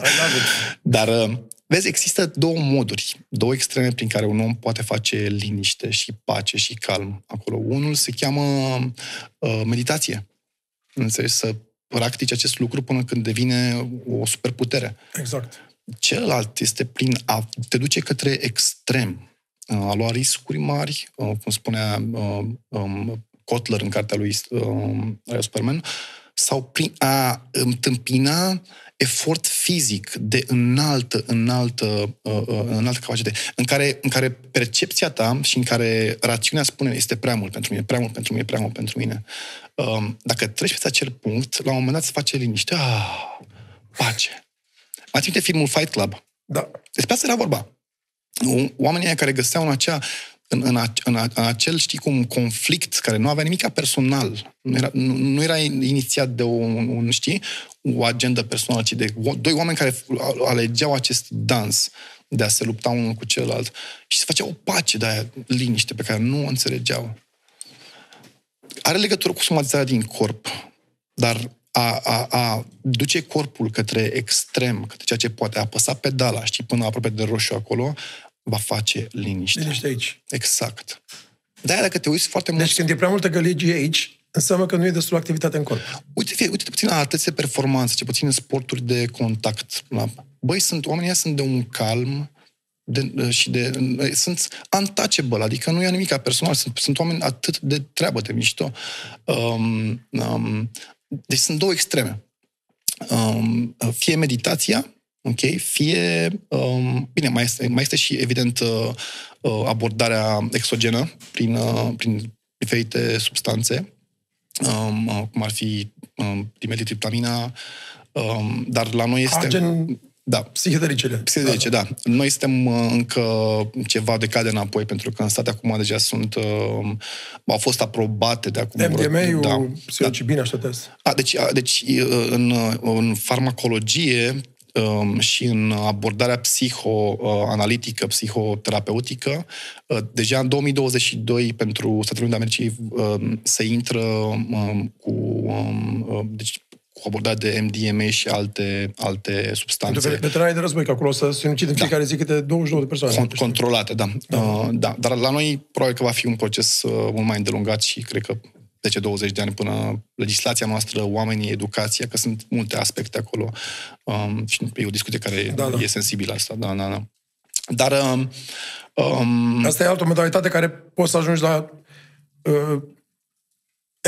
Dar, uh, vezi, există două moduri, două extreme prin care un om poate face liniște și pace și calm acolo. Unul se cheamă uh, meditație. Înțelegi? Să practici acest lucru până când devine o superputere. Exact. Celălalt este plin a te duce către extrem, a lua riscuri mari, cum spunea um, Kotler în cartea lui um, Superman, sau prin a întâmpina efort fizic de înaltă, înaltă, uh, uh, înaltă capacitate, în care, în care percepția ta și în care rațiunea spune este prea mult pentru mine, prea mult pentru mine, prea mult pentru mine. Um, dacă treci pe acel punct, la un moment dat se face liniște. Ah, pace. Mai ține filmul Fight Club. Da. Despre asta era vorba. Oamenii care găseau în acea în, în, a, în, a, în acel, știi cum, conflict care nu avea nimic personal, nu era, nu, nu era inițiat de un, un, știi, o agendă personală, ci de doi oameni care alegeau acest dans de a se lupta unul cu celălalt și se făcea o pace de aia, liniște pe care nu o înțelegeau. Are legătură cu somatizarea din corp, dar a, a, a duce corpul către extrem, către ceea ce poate apăsa pedala, știi, până aproape de roșu acolo, va face liniște. Liniște aici. Exact. De-aia dacă te uiți foarte mult... Deci când e prea multă gălăgie aici, înseamnă că nu e destul activitate în corp. Uite, fie, uite puțin la atâția performanțe, ce puțin în sporturi de contact. Băi, sunt, oamenii sunt de un calm, de, și de, sunt untouchable, adică nu e nimic personal, sunt, sunt oameni atât de treabă de mișto. Um, um, deci sunt două extreme. Um, fie meditația, ok? Fie, um, bine, mai este, mai este și, evident, uh, uh, abordarea exogenă prin, uh, prin diferite substanțe, um, uh, cum ar fi um, dimetiltriptamina, um, dar la noi este... Agen... Da. Psihedelicele. Psihedelice, da. da. Noi suntem uh, încă ceva de cade înapoi, pentru că în state acum deja sunt, uh, au fost aprobate de acum. MDMA-ul, da, psilocibina, da. așa A, deci, a, deci uh, în, în farmacologie um, și în abordarea psihoanalitică, psihoterapeutică, uh, deja în 2022 pentru Statele Unite Americii um, se intră um, cu um, uh, deci, cu abordarea de MDMA și alte, alte substanțe. Pentru veteranii de război, că acolo să se ucid în da. fiecare zi câte 22 de persoane. Con- controlate, da. Da. Uh, da. Dar la noi probabil că va fi un proces uh, mult mai îndelungat și cred că 10-20 de ani până legislația noastră, oamenii, educația, că sunt multe aspecte acolo. Um, și e o discuție care da, da. e sensibilă asta. Da, da, da. Dar... Um, um, asta e altă modalitate care poți să ajungi la uh,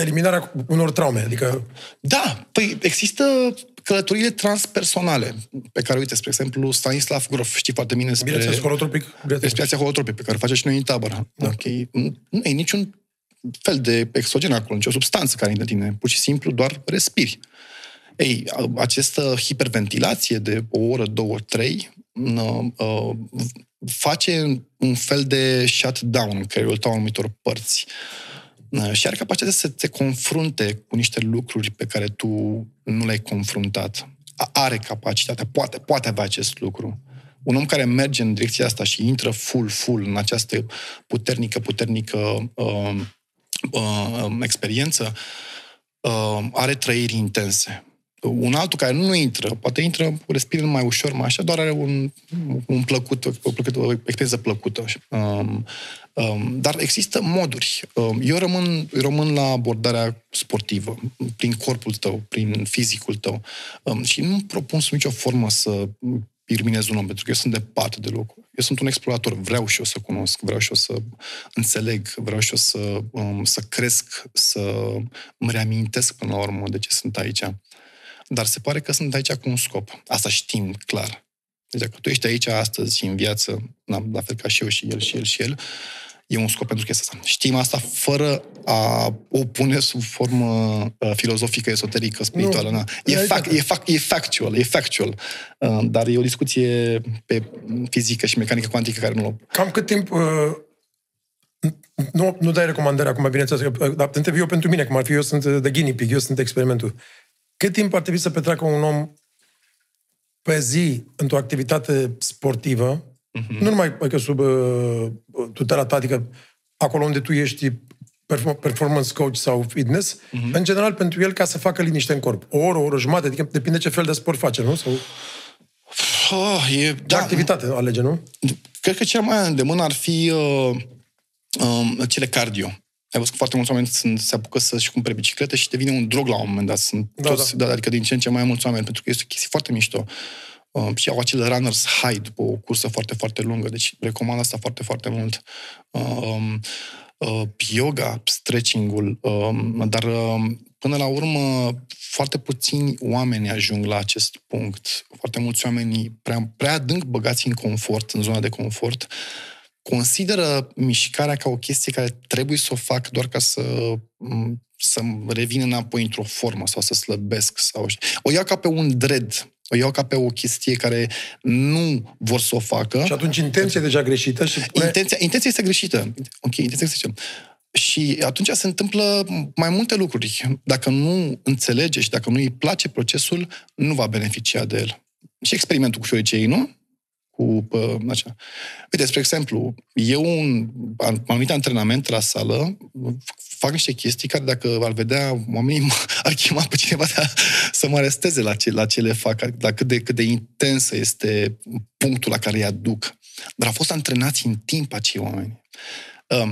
eliminarea unor traume. Adică... Da, păi există călătorile transpersonale, pe care, uite, spre exemplu, Stanislav Grof, știi foarte bine despre... holotropic. Respirația holotropic, pe care o face și noi în tabără. Da. Okay. Nu e niciun fel de exogen acolo, nicio substanță care intră în tine. Pur și simplu doar respiri. Ei, această hiperventilație de o oră, două, trei, uh, face un fel de shutdown în creierul tău anumitor părți. Uh, și are capacitatea să te confrunte cu niște lucruri pe care tu nu le-ai confruntat. Are capacitatea, poate, poate avea acest lucru. Un om care merge în direcția asta și intră full, full în această puternică, puternică uh, uh, um, experiență, uh, are trăiri intense. Un altul care nu intră, poate intră, respiră mai ușor, mai așa, doar are un, un plăcut, o, plăcută, o experiență plăcută. Um, um, dar există moduri. Um, eu rămân, eu rămân la abordarea sportivă, prin corpul tău, prin fizicul tău. Um, și nu propun sub nicio formă să iluminez un om, pentru că eu sunt departe de locul. Eu sunt un explorator, vreau și eu să cunosc, vreau și eu să înțeleg, vreau și eu să, um, să cresc, să îmi reamintesc până la urmă de ce sunt aici. Dar se pare că sunt aici cu un scop. Asta știm clar. Deci dacă tu ești aici astăzi în viață, la fel ca și eu și el și el și el, e un scop pentru chestia asta. Știm asta fără a o pune sub formă uh, filozofică, esoterică, spirituală. Nu, e, fac, e, fac, e factual, e factual. Uh, dar e o discuție pe fizică și mecanică cuantică care nu... Cam cât timp... Uh... Nu, nu dai recomandări acum, bineînțeles, uh, dar te întreb eu pentru mine, cum ar fi, eu sunt de guinea pig, eu sunt experimentul. Cât timp ar trebui să petreacă un om pe zi într-o activitate sportivă, uh-huh. nu numai că sub uh, tutela ta, adică acolo unde tu ești performance coach sau fitness, uh-huh. în general pentru el ca să facă liniște în corp. O oră, o oră jumătate, adică depinde ce fel de sport face, nu? Sau... Oh, e, ce da. activitate alege, nu? Cred că cel mai îndemân ar fi uh, uh, cele cardio. Ai văzut că foarte mulți oameni sunt, se apucă să-și cumpere biciclete și devine un drog la un moment dat. Sunt da, toți, da. adică din ce în ce mai mulți oameni, pentru că este o chestie foarte mișto. Uh, și au acel runner's high după o cursă foarte, foarte lungă. Deci recomand asta foarte, foarte mult. Uh, uh, yoga, stretching-ul, uh, dar uh, până la urmă foarte puțini oameni ajung la acest punct. Foarte mulți oameni prea, prea adânc băgați în confort, în zona de confort, consideră mișcarea ca o chestie care trebuie să o fac doar ca să, să revin înapoi într-o formă sau să slăbesc. Sau... O iau ca pe un dread, o iau ca pe o chestie care nu vor să o facă. Și atunci intenția e deja greșită și pune... intenția, intenția este greșită. Ok, intenția este greșită. Și atunci se întâmplă mai multe lucruri. Dacă nu înțelege și dacă nu îi place procesul, nu va beneficia de el. Și experimentul cu fioricei, nu? Cu pă, așa. Uite, spre exemplu, eu un anumit antrenament la sală, fac niște chestii care dacă ar vedea oamenii, ar chema pe cineva de a, să mă aresteze la ce, la ce le fac, la cât de, cât de intensă este punctul la care îi aduc. Dar au fost antrenați în timp acei oameni. Uh,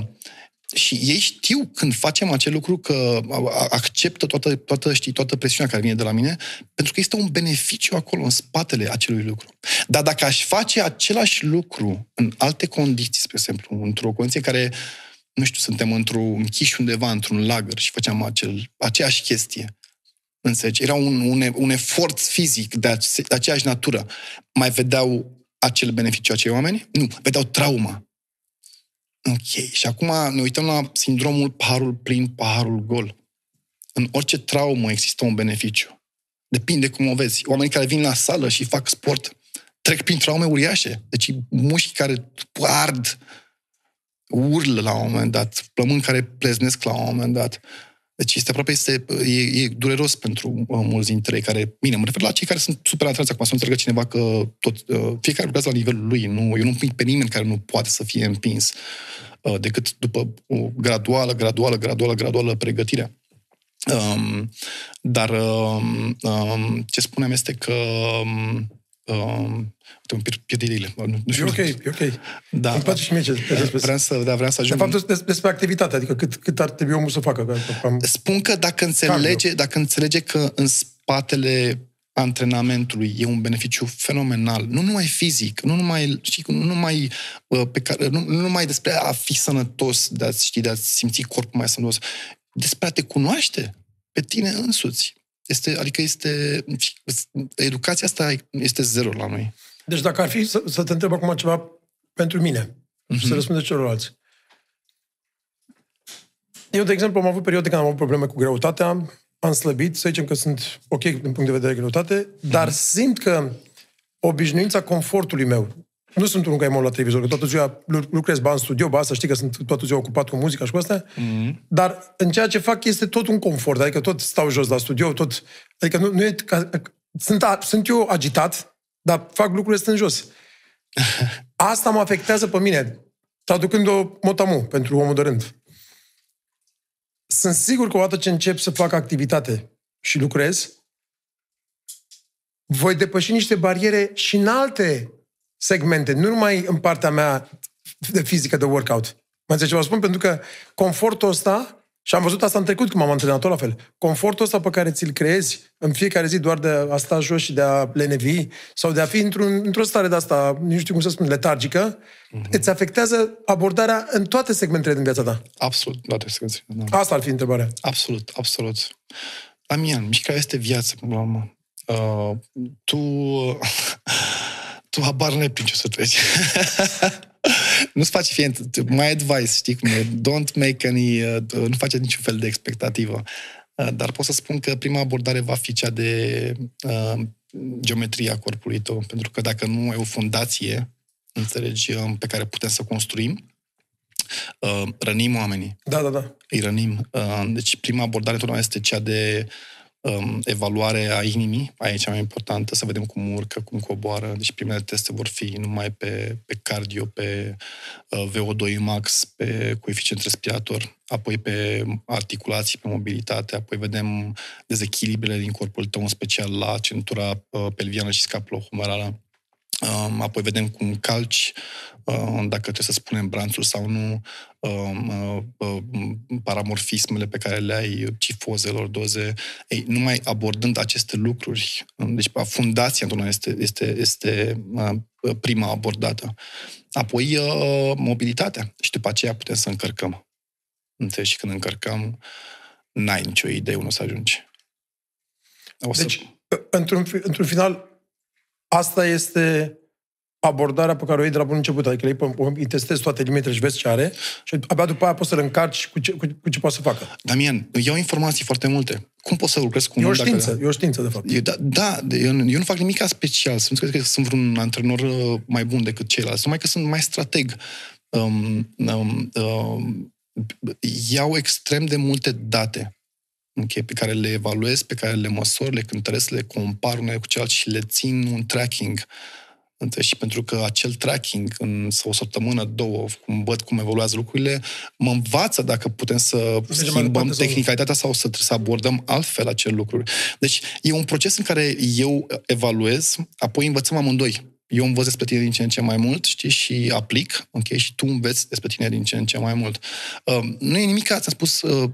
și ei știu când facem acel lucru că acceptă toată, toată, știi, toată presiunea care vine de la mine, pentru că este un beneficiu acolo, în spatele acelui lucru. Dar dacă aș face același lucru în alte condiții, spre exemplu, într-o condiție care, nu știu, suntem într-un închiși undeva, într-un lagăr și făceam acel, aceeași chestie, înțelegi? Era un, un, un efort fizic de, ace, de aceeași natură. Mai vedeau acel beneficiu acei oameni? Nu, vedeau trauma Ok. Și acum ne uităm la sindromul paharul plin, paharul gol. În orice traumă există un beneficiu. Depinde cum o vezi. Oamenii care vin la sală și fac sport trec prin traume uriașe. Deci mușchi care ard, urlă la un moment dat, plămâni care pleznesc la un moment dat. Deci este aproape, este, e, e dureros pentru uh, mulți dintre ei care, bine, mă refer la cei care sunt super antrenați acum, să înțeleagă cineva că tot, uh, fiecare lucrează la nivelul lui, nu, eu nu împing pe nimeni care nu poate să fie împins, uh, decât după o graduală, graduală, graduală, graduală pregătire. Um, dar um, um, ce spuneam este că um, um, îmi pierd ideile. Nu, nu știu. E ok, e ok. Da, Îmi place și mie ce despre... Vreau să, da, vreau să ajung... De fapt, despre activitate, adică cât, cât ar trebui omul să facă. Am... Spun că dacă înțelege, dacă înțelege că în spatele antrenamentului e un beneficiu fenomenal, nu numai fizic, nu numai, știi, nu numai, uh, pe care, nu, nu numai despre a fi sănătos, de a, știi, de a simți corpul mai sănătos, despre a te cunoaște pe tine însuți. Este, adică este, educația asta este zero la noi. Deci dacă ar fi să, să te întreb acum ceva pentru mine uh-huh. și să mhm. răspunde celorlalți. Eu, de exemplu, am avut perioade când am avut probleme cu greutatea, am slăbit, să zicem că sunt ok din punct de vedere de greutate, uh-huh. dar simt că obișnuința confortului meu, nu sunt unul care mă la televizor, că toată ziua lucrez ba în studio, ba să știi că sunt toată ziua ocupat cu muzica și cu asta, mm-hmm. dar în ceea ce fac este tot un confort, adică tot stau jos la studio, tot, adică nu, nu e ca, sunt, sunt eu agitat, dar fac lucrurile stând jos. Asta mă afectează pe mine, traducând-o motamu pentru omul de rând. Sunt sigur că odată ce încep să fac activitate și lucrez, voi depăși niște bariere și în alte segmente, nu numai în partea mea de fizică, de workout. Mă înțelegi ce vă spun? Pentru că confortul ăsta, și am văzut asta în trecut când m-am antrenat la fel, confortul ăsta pe care ți-l creezi în fiecare zi doar de a sta jos și de a lenevi sau de a fi într-un, într-o stare de asta, nu știu cum să spun, letargică, mm-hmm. îți afectează abordarea în toate segmentele din viața ta. Absolut, toate segmentele. Da. Asta ar fi întrebarea. Absolut, absolut. Amian, mișcarea este viață, până la urmă. Uh, tu tu habar nu prin ce să treci. Nu-ți face fie, mai advice, știi cum e, don't make any, uh, nu face niciun fel de expectativă. Uh, dar pot să spun că prima abordare va fi cea de uh, geometria corpului tău, pentru că dacă nu ai o fundație, înțelegi, uh, pe care putem să construim, uh, rănim oamenii. Da, da, da. Îi rănim. Uh, deci prima abordare întotdeauna este cea de um, evaluare a inimii, aia e cea mai importantă, să vedem cum urcă, cum coboară. Deci primele teste vor fi numai pe, pe cardio, pe uh, VO2 max, pe coeficient respirator, apoi pe articulații, pe mobilitate, apoi vedem dezechilibrele din corpul tău, în special la centura uh, pelviană și scapulohumerală. Um, apoi vedem cum calci, uh, dacă trebuie să spunem branțul sau nu, um, uh, uh, paramorfismele pe care le ai, cifozelor, doze. Ei, numai abordând aceste lucruri, um, deci fundația întotdeauna este, este, este prima abordată. Apoi mobilitatea și după aceea putem să încărcăm. Înțelegi? Și când încărcăm, n-ai nicio idee unde o să ajungi. O să... Deci, într-un, într-un final, asta este abordarea pe care o iei de la bun început. Adică îi, îi testezi toate limitele și vezi ce are și abia după aia poți să-l încarci cu ce, cu, cu ce poate să facă. Damian, iau informații foarte multe. Cum poți să lucrezi cu un E o știință, dacă... e o știință, de fapt. Eu, da, da eu, eu nu fac nimic special. Să nu cred că sunt vreun antrenor uh, mai bun decât ceilalți. Numai că sunt mai strateg. Um, um, um, iau extrem de multe date okay, pe care le evaluez, pe care le măsor, le cântăresc, le compar unele cu celălalt și le țin un tracking. Și pentru că acel tracking în o săptămână, două, cum văd cum evoluează lucrurile, mă învață dacă putem să schimbăm tehnicalitatea sau să, să abordăm altfel acel lucru. Deci e un proces în care eu evaluez, apoi învățăm amândoi eu învăț despre tine din ce în ce mai mult, știi, și aplic, ok, și tu înveți despre tine din ce în ce mai mult. Uh, nu e nimic, ți-am spus, uh,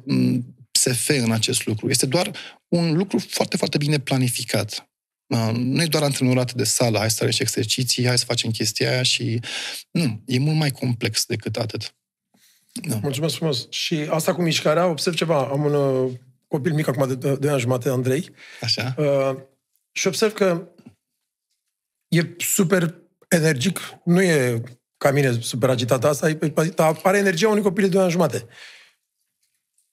SF în acest lucru. Este doar un lucru foarte, foarte bine planificat. Uh, nu e doar antrenorat de sală, hai să și exerciții, hai să facem chestia aia și... Nu, e mult mai complex decât atât. Da. Mulțumesc frumos. Și asta cu mișcarea, observ ceva. Am un uh, copil mic acum de 2 ani jumate, Andrei. Așa. Uh, și observ că e super energic, nu e ca mine super agitat asta, e, apare energia unui copil de 2 ani jumate.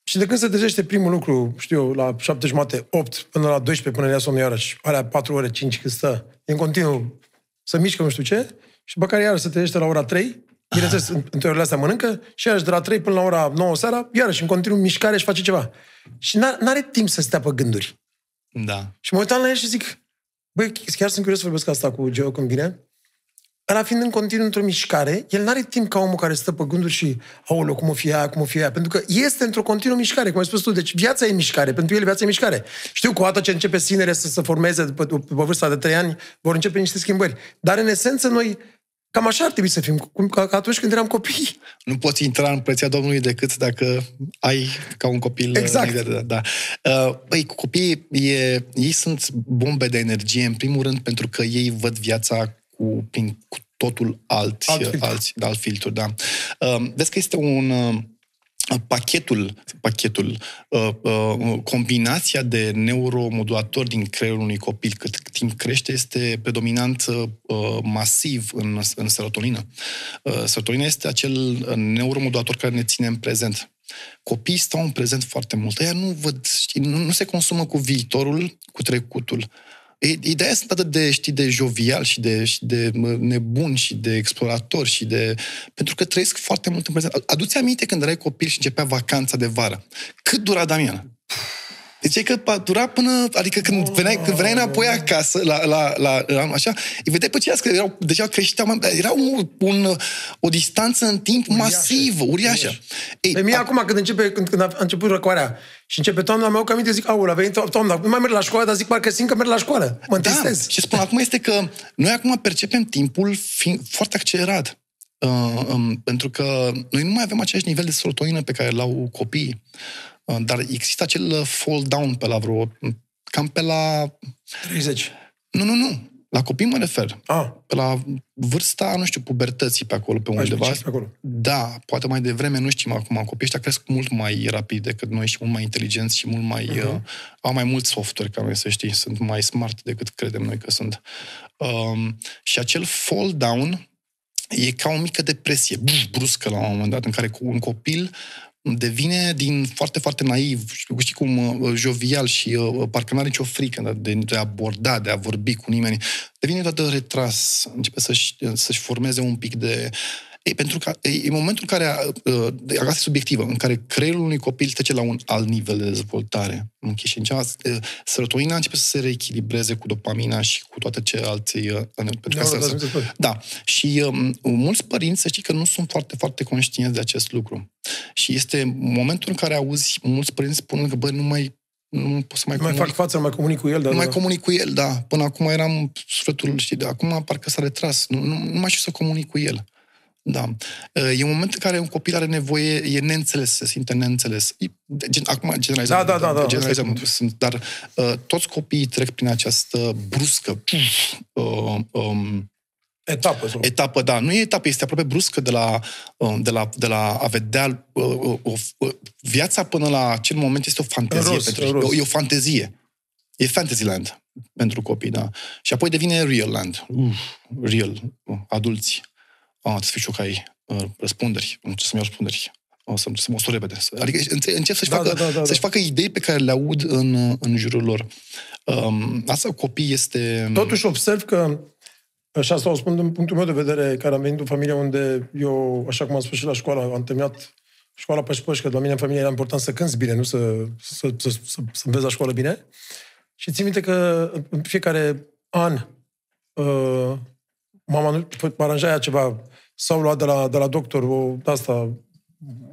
Și de când se trezește primul lucru, știu eu, la 7 jumate, 8 până la 12 până le ia somnul iarăși, alea 4 ore, 5 când stă, e în continuu să mișcă nu știu ce, și după care iarăși se trezește la ora 3, bineînțeles, între orele astea mănâncă, și iarăși de la 3 până la ora 9 seara, iarăși în continuu mișcare și face ceva. Și n-are timp să stea pe gânduri. Da. Și mă uitam la el și zic, băi, chiar sunt curios să vorbesc asta cu Geo când vine, ăla fiind în continuu într-o mișcare, el n-are timp ca omul care stă pe gânduri și, aoleu, cum o fie aia, cum o fie aia, pentru că este într-o continuă mișcare, cum ai spus tu, deci viața e mișcare, pentru el viața e mișcare. Știu că odată ce începe sinere să se formeze pe, pe, pe vârsta de 3 ani, vor începe niște schimbări. Dar în esență noi Cam așa ar trebui să fim, cum, ca, ca atunci când eram copii. Nu poți intra în preția Domnului decât dacă ai ca un copil. Uh, exact. Da, da. Uh, băi, copiii, e, ei sunt bombe de energie, în primul rând, pentru că ei văd viața cu, prin, cu totul alți, alt filtru. alți, alt filtru, da. Uh, vezi că este un uh, pachetul, pachetul uh, uh, combinația de neuromodulatori din creierul unui copil cât timp crește este predominant uh, masiv în, în serotonină. Uh, serotonina este acel neuromodulator care ne ține în prezent. Copiii stau în prezent foarte mult. Ea nu văd, nu, nu se consumă cu viitorul, cu trecutul. Ideea sunt atât de, știi, de jovial și de, și de nebun și de explorator și de... Pentru că trăiesc foarte mult în prezent. Adu-ți aminte când erai copil și începea vacanța de vară. Cât dura, Damian? Deci că dura până, adică când veneai, când veneai înapoi acasă, la, la, la, la așa, îi vedeai pe ceilalți că erau, deja creșteau, era un, un, o distanță în timp uriașă, masivă, uriașă. uriașă. Ei, pe mie a... acum, când, începe, când, când a început răcoarea și începe toamna, mi-au aminte, zic, aul, a venit toamna, nu mai merg la școală, dar zic, parcă simt că merg la școală. Mă da, și spun acum este că noi acum percepem timpul fiind foarte accelerat. Uh, um, pentru că noi nu mai avem același nivel de serotonină pe care l-au copiii. Uh, dar există acel uh, fall down pe la vreo... cam pe la... 30. Nu, nu, nu. La copii mă refer. Ah. Pe la vârsta, nu știu, pubertății pe acolo, pe undeva. Pe acolo. Da, poate mai devreme, nu știm acum. Copiii ăștia cresc mult mai rapid decât noi și mult mai inteligenți și mult mai... Uh-huh. Uh, au mai mult software ca noi, să știi. Sunt mai smart decât credem noi că sunt. Um, și acel fall down e ca o mică depresie, bruscă la un moment dat, în care un copil devine din foarte, foarte naiv, știi cum, uh, jovial și uh, parcă nu are nicio frică de, de a aborda, de a vorbi cu nimeni, devine toată retras, începe să-și, să-și formeze un pic de ei, pentru că e momentul în care, uh, asta e subiectivă, în care creierul unui copil trece la un alt nivel de dezvoltare. Okay? Și începe, uh, serotonina începe să se reechilibreze cu dopamina și cu toate celelalte... Uh, pentru da, da, da, da. Și um, mulți părinți, să știi că nu sunt foarte, foarte conștienți de acest lucru. Și este momentul în care auzi mulți părinți spunând că, bă, nu mai Nu pot să mai, Nu mai comunic. fac față, nu mai comunic cu el, dar... Nu mai da. comunic cu el, da. Până acum eram sufletul, știi, de acum parcă s-a retras. Nu, nu, nu mai știu să comunic cu el. Da. E un moment în care un copil are nevoie, e neînțeles, se simte neînțeles. E- Gen, acum generalizăm. Da, da, da, da, generalizăm, asta e sunt, dar uh, toți copiii trec prin această bruscă uh, um, Etapă. Sau... etapă, da, nu e etapă, este aproape bruscă de la, uh, de la, de la a vedea uh, uh, o, uh, viața până la acel moment este o fantezie. În rost, pentru, în rost. E, o, e o fantezie. E Fantasyland pentru copii, da. Și apoi devine Real Land. Uf, real, uh, adulți. Ah, trebuie să fii șocai. Uh, răspunderi. Nu să-mi iau răspunderi. O să, să mă osur repede. Adică înce- încep să-și, Da, facă, da, da, da, să-și da. facă idei pe care le aud în, în jurul lor. Um, asta cu copii este... Totuși observ că, și asta o spun din punctul meu de vedere, care am venit în familie unde eu, așa cum am spus și la școală, am terminat școala pe șpoși, că la mine în familie era important să cânți bine, nu să, să, să, să, să înveți la școală bine. Și țin minte că în fiecare an uh, mama nu aranja ea ceva, s-au luat de la, de la doctor o, de asta,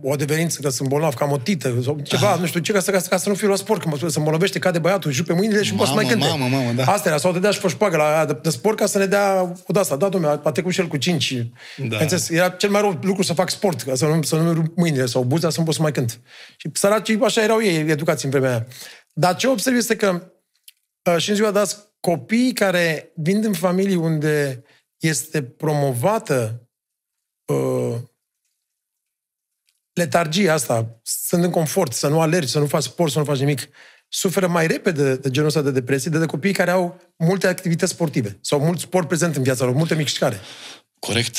o adeverință că sunt bolnav, că am o tită, sau ceva, nu știu ce, ca să, ca să, ca să nu fiu la sport, că mă, să îmbolnăvește, cade băiatul, își rupe mâinile și nu poate să mai Mamă, cânte. mamă, mamă, da. Asta era, sau dădea și pe șpagă la aia de, de sport ca să ne dea o de asta. Da, domnule, a trecut și el cu 5. Da. Da. Era cel mai rău lucru să fac sport, ca să nu, să nu rup mâinile sau buza, să nu pot să mai cânt. Și săracii, așa erau ei, educați în vremea aia. Dar ce observ este că uh, și în ziua de azi, copiii care vin din familii unde este promovată uh, letargia asta, sunt în confort, să nu alergi, să nu faci sport, să nu faci nimic, suferă mai repede de genul ăsta de depresie de, de copiii care au multe activități sportive sau mult sport prezent în viața lor, multă mișcare. Corect.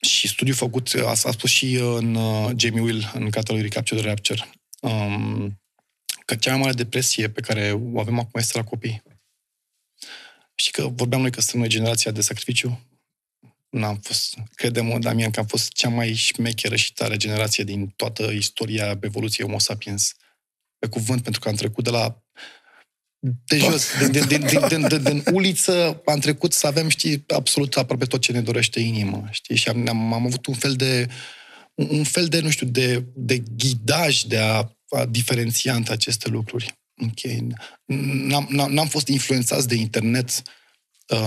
Și studiul făcut, a, a spus și în uh, Jamie Will, în catalogul Recapture the Rapture, um, că cea mai mare depresie pe care o avem acum este la copii. Și că vorbeam noi că suntem noi generația de sacrificiu. N-am fost, credem, Damian, că am fost cea mai șmecheră și tare generație din toată istoria evoluției Homo sapiens. Pe cuvânt, pentru că am trecut de la de jos, din, din, din, din, din, din, din uliță, am trecut să avem, știi, absolut aproape tot ce ne dorește inima, știi, și am, am, am avut un fel de, un un fel de, nu știu, de, de ghidaj de a, a diferenția între aceste lucruri. Ok. N-am, n-am, n-am fost influențați de internet, uh,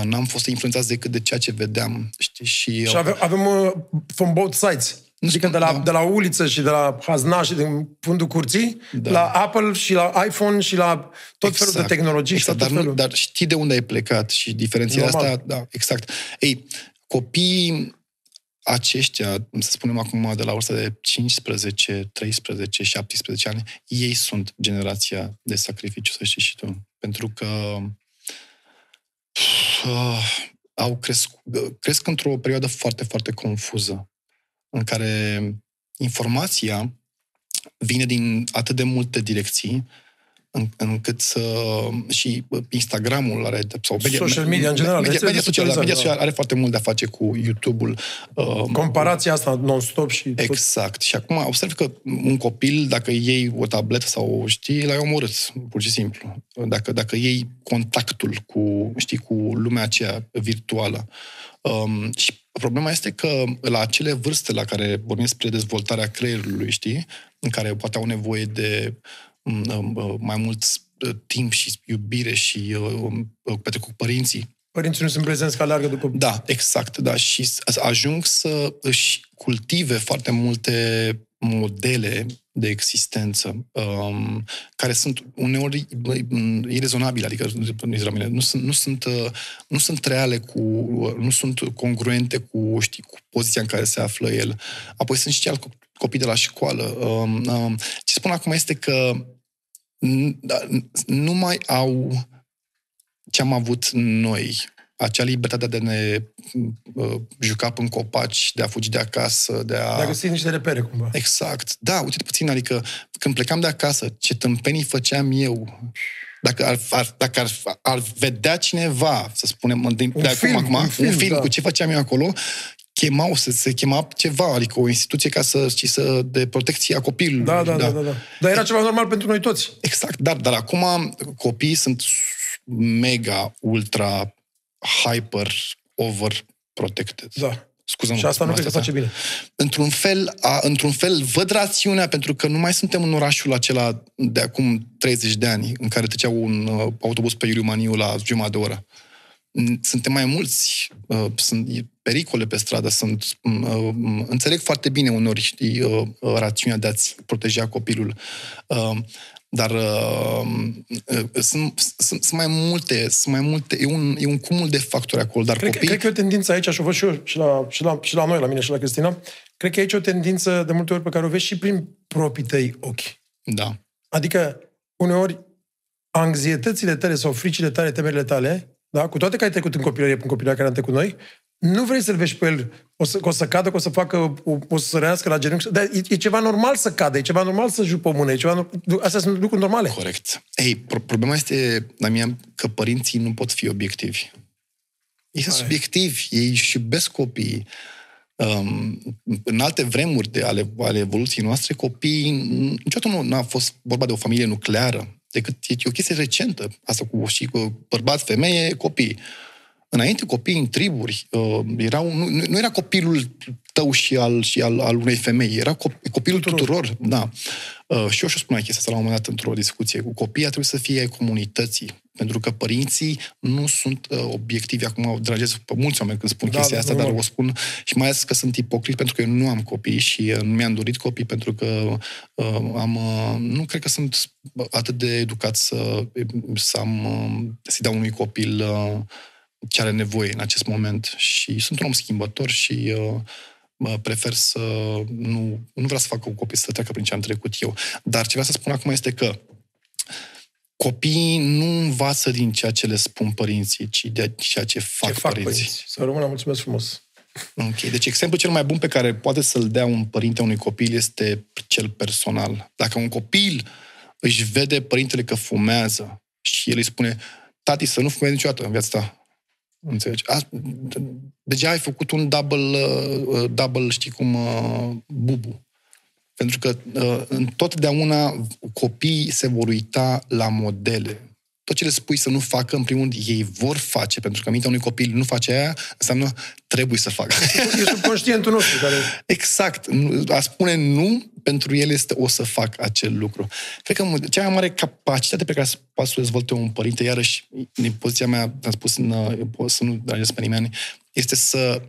n-am fost influențați decât de ceea ce vedeam, știi, și... Și avem, avem uh, from both sides. Nu Adică spun- de la, da. de la uliță și de la hazna și din fundul curții, Da. la Apple și la iPhone și la tot felul de tehnologii exact, și la dar, tot nu, felul. dar știi de unde ai plecat și diferențierea Normal. asta, da, exact. Ei, copiii aceștia, să spunem acum de la vârsta de 15, 13, 17 ani, ei sunt generația de sacrificiu, să știi și tu. Pentru că uh, au crescut, cresc într-o perioadă foarte, foarte confuză, în care informația vine din atât de multe direcții, în, încât să... și Instagramul are... Sau Social media, în general, Media, rețele media, de socială, socializare, media da. socială are foarte mult de a face cu YouTube-ul. Uh, Comparația asta non-stop și tot. Exact. Și acum observ că un copil, dacă iei o tabletă sau știi, l-ai omorât, pur și simplu. Dacă, dacă iei contactul cu, știi, cu lumea aceea virtuală. Um, și problema este că la acele vârste la care vorbim spre dezvoltarea creierului, știi, în care poate au nevoie de um, um, mai mult uh, timp și iubire și uh, petrecut cu părinții, Părinții nu sunt prezenți ca largă după... da, exact, da. Și s- ajung să își cultive foarte multe modele de existență um, care sunt uneori băi, m, irezonabile, adică nu irezonabile, nu sunt, nu sunt, uh, nu sunt reale cu, uh, nu sunt congruente cu, știi, cu poziția în care se află el. Apoi sunt și alți co- copii de la școală. Um, um, ce spun acum este că n- da, nu mai au ce am avut noi, acea libertate de a ne uh, juca în copaci, de a fugi de acasă, de a... Dar găsiți niște repere, cumva. Exact. Da, uite puțin, adică când plecam de acasă, ce tâmpenii făceam eu, dacă ar, ar, dacă ar, ar vedea cineva, să spunem, de, Un de film, acum, acum, un film, un film da. cu ce făceam eu acolo, chemau, să se chema ceva, adică o instituție ca să, știi, să, de protecție a copilului. Da, da, da, da, da. Dar era ceva normal pentru noi toți. Exact, dar, dar acum copiii sunt mega, ultra, hyper, over protected. Da. Scuză-mă. Și asta nu cred că face bine. Într-un fel, a, într-un fel, văd rațiunea, pentru că nu mai suntem în orașul acela de acum 30 de ani, în care trecea un uh, autobuz pe Iuliu Maniu la jumătate de oră. Suntem mai mulți, uh, sunt pericole pe stradă, sunt, uh, înțeleg foarte bine unori, știi, uh, uh, rațiunea de a-ți proteja copilul. Uh, dar uh, uh, sunt, sunt, sunt mai multe, sunt mai multe, e un, e un cumul de factori acolo, dar cred, copii... Cred că e o tendință aici, și o văd și eu, și la, și, la, și la noi, la mine și la Cristina, cred că e aici o tendință de multe ori pe care o vezi și prin proprii tăi ochi. Da. Adică, uneori, anxietățile tale sau fricile tale, temerile tale, da? cu toate că ai trecut în copilărie, în copilăria care am trecut noi, nu vrei să-l vezi pe el, o să, o să cadă, o să facă, o, o să sărească la genunchi, dar e, e ceva normal să cadă, e ceva normal să jupă o mână, e ceva, astea sunt lucruri normale. Corect. Ei, pro- problema este, Damian, că părinții nu pot fi obiectivi. Ei sunt subiectivi, ei își iubesc copiii. Um, în alte vremuri de ale, ale evoluției noastre, copiii, niciodată nu a fost vorba de o familie nucleară, decât e o chestie recentă, asta cu și cu bărbați, femeie, copii. Înainte copiii în triburi uh, erau, nu, nu era copilul tău și al, și al, al unei femei, era copilul tuturor. tuturor da. Uh, și eu și-o spuneam chestia asta la un moment dat într-o discuție cu copiii, trebuie să fie ai comunității. Pentru că părinții nu sunt uh, obiectivi. Acum o dragez pe mulți oameni când spun da, chestia da, asta, dar o spun și mai ales că sunt ipocrit pentru că eu nu am copii și uh, nu mi-am dorit copii pentru că uh, am, uh, nu cred că sunt atât de educat să, să am, uh, să-i dau unui copil uh, ce are nevoie în acest moment. Și sunt un om schimbător și uh, prefer să nu, nu vreau să fac un copil să treacă prin ce am trecut eu. Dar ce vreau să spun acum este că copiii nu învață din ceea ce le spun părinții, ci de ceea ce fac, ce fac părinții. părinții. Să rămână, mulțumesc frumos. Ok, deci exemplul cel mai bun pe care poate să-l dea un părinte unui copil este cel personal. Dacă un copil își vede părintele că fumează și el îi spune, tati, să nu fumezi niciodată în viața ta, Înțelegi? A, deja ai făcut un double, uh, double știi cum, uh, bubu. Pentru că uh, întotdeauna copiii se vor uita la modele. Tot ce le spui să nu facă, în primul rând, ei vor face, pentru că mintea unui copil nu face aia, înseamnă trebuie să facă. E subconștientul nostru care... Exact. A spune nu, pentru el este o să fac acel lucru. Cred că cea mai mare capacitate pe care poate să o dezvolte un părinte, iarăși, din poziția mea, am spus în, să nu dragesc pe nimeni, este să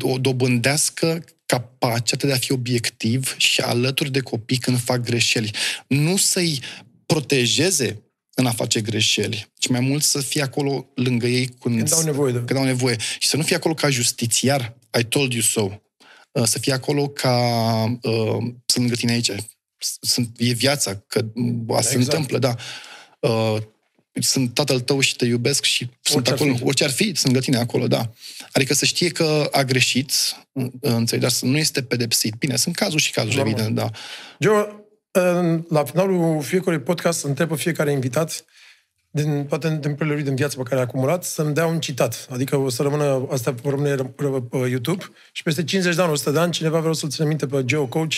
o dobândească capacitatea de a fi obiectiv și alături de copii când fac greșeli. Nu să-i protejeze în a face greșeli, ci mai mult să fie acolo lângă ei când, când, au, nevoie de. când au nevoie. Și să nu fie acolo ca justițiar, I told you so. Uh, să fie acolo ca uh, sunt lângă tine aici. Sunt, e viața, că uh, se exact. întâmplă, da. Uh, sunt tatăl tău și te iubesc și orice sunt acolo, ar fi. orice ar fi, sunt lângă tine acolo, da. Adică să știe că a greșit, uh, înțelegi, dar să nu este pedepsit. Bine, sunt cazuri și cazuri, Normal. evident, da. Joe, la finalul fiecărui podcast întreb pe fiecare invitat din toate întâmplările lui din viață pe care a acumulat, să-mi dea un citat. Adică o să rămână, asta vor rămâne pe YouTube și peste 50 de ani, 100 de ani, cineva vreau să-l ține minte pe Joe Coach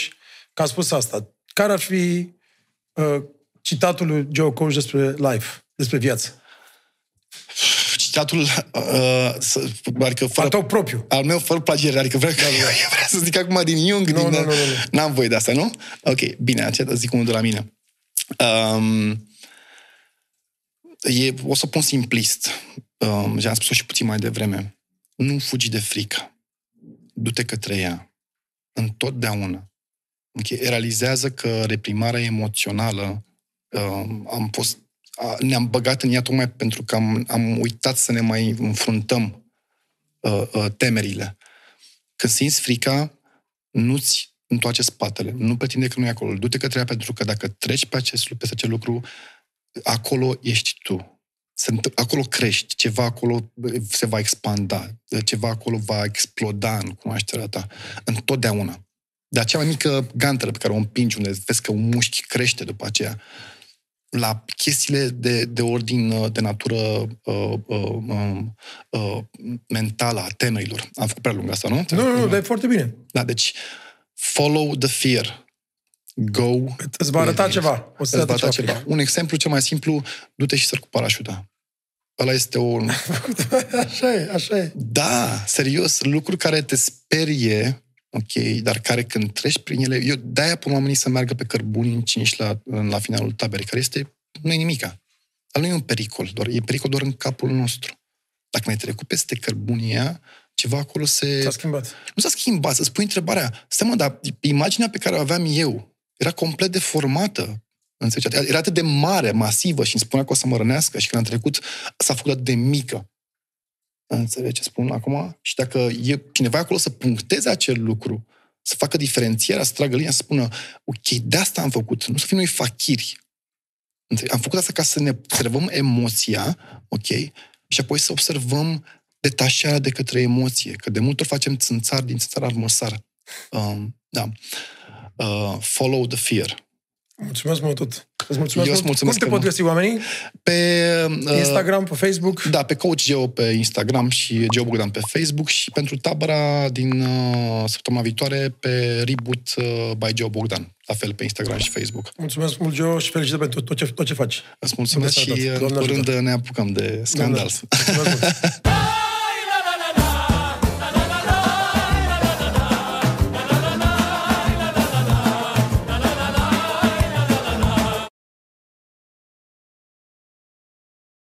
că a spus asta. Care ar fi uh, citatul lui Joe Coach despre life, despre viață? Citatul, uh, adică fără, al tău propriu. Al meu fără plagere, adică vreau, da, da. vreau să zic acum din Jung, nu, din, nu, nu, nu. n-am voie de asta, nu? Ok, bine, aceea zic unul de la mine. Um, e, o să pun simplist, um, am spus-o și puțin mai devreme. Nu fugi de frică. Du-te către ea. Întotdeauna. Okay? Realizează că reprimarea emoțională um, am fost, a, ne-am băgat în ea tocmai pentru că am, am uitat să ne mai înfruntăm uh, uh, temerile. Când simți frica, nu-ți întoarce spatele. Nu pretinde că nu e acolo. Du-te către ea pentru că dacă treci pe acest, peste acel lucru, acolo ești tu. Acolo crești, ceva acolo se va expanda, ceva acolo va exploda în cunoașterea ta. Întotdeauna. De acea mai mică gantelă pe care o împingi, unde vezi că un mușchi crește după aceea, la chestiile de, de ordin, de natură uh, uh, uh, uh, mentală, a temerilor. Am făcut prea lung asta, nu? Nu, nu, nu, dar e foarte bine. Da, deci follow the fear go... Îți va arăta ceva. O să îți va arăta ceva. ceva. Un exemplu cel mai simplu, du-te și sări cu parașuta. ăla este un... așa e, așa e. Da, serios, lucruri care te sperie, ok, dar care când treci prin ele... Eu de-aia pun oamenii să meargă pe cărbuni încinși la, la finalul taberei, care este... nu e nimica. Dar nu e un pericol, doar, e pericol doar în capul nostru. Dacă mai trecut peste cărbunia, ceva acolo se... S-a schimbat. Nu s-a schimbat, să spui întrebarea. Stai mă, dar imaginea pe care o aveam eu era complet deformată. Înțelegi? Era atât de mare, masivă și îmi spunea că o să mă rănească și când am trecut s-a făcut atât de mică. Înțelegi ce spun acum? Și dacă e cineva acolo să puncteze acel lucru, să facă diferențierea, să tragă linia, să spună, ok, de asta am făcut, nu să fim noi fachiri. Înțelegi? Am făcut asta ca să ne observăm emoția, ok, și apoi să observăm detașarea de către emoție, că de multe ori facem țânțar din țânțar armăsar. Um, da. Uh, follow the fear. Mulțumesc mult tot. Îți mulțumesc Eu mult. mulțumesc Cum te pot găsi oamenii? Pe uh, Instagram, pe Facebook? Da, pe Coach Geo pe Instagram și Geo Bogdan pe Facebook și pentru tabăra din uh, săptămâna viitoare pe Reboot uh, by Geo Bogdan, la fel pe Instagram și Facebook. Mulțumesc mult, Geo, și felicitări pentru tot ce, tot ce faci. Îți mulțumesc Doamne și ajută. Doamne curând ajută. ne apucăm de scandal. Mulțumesc mult.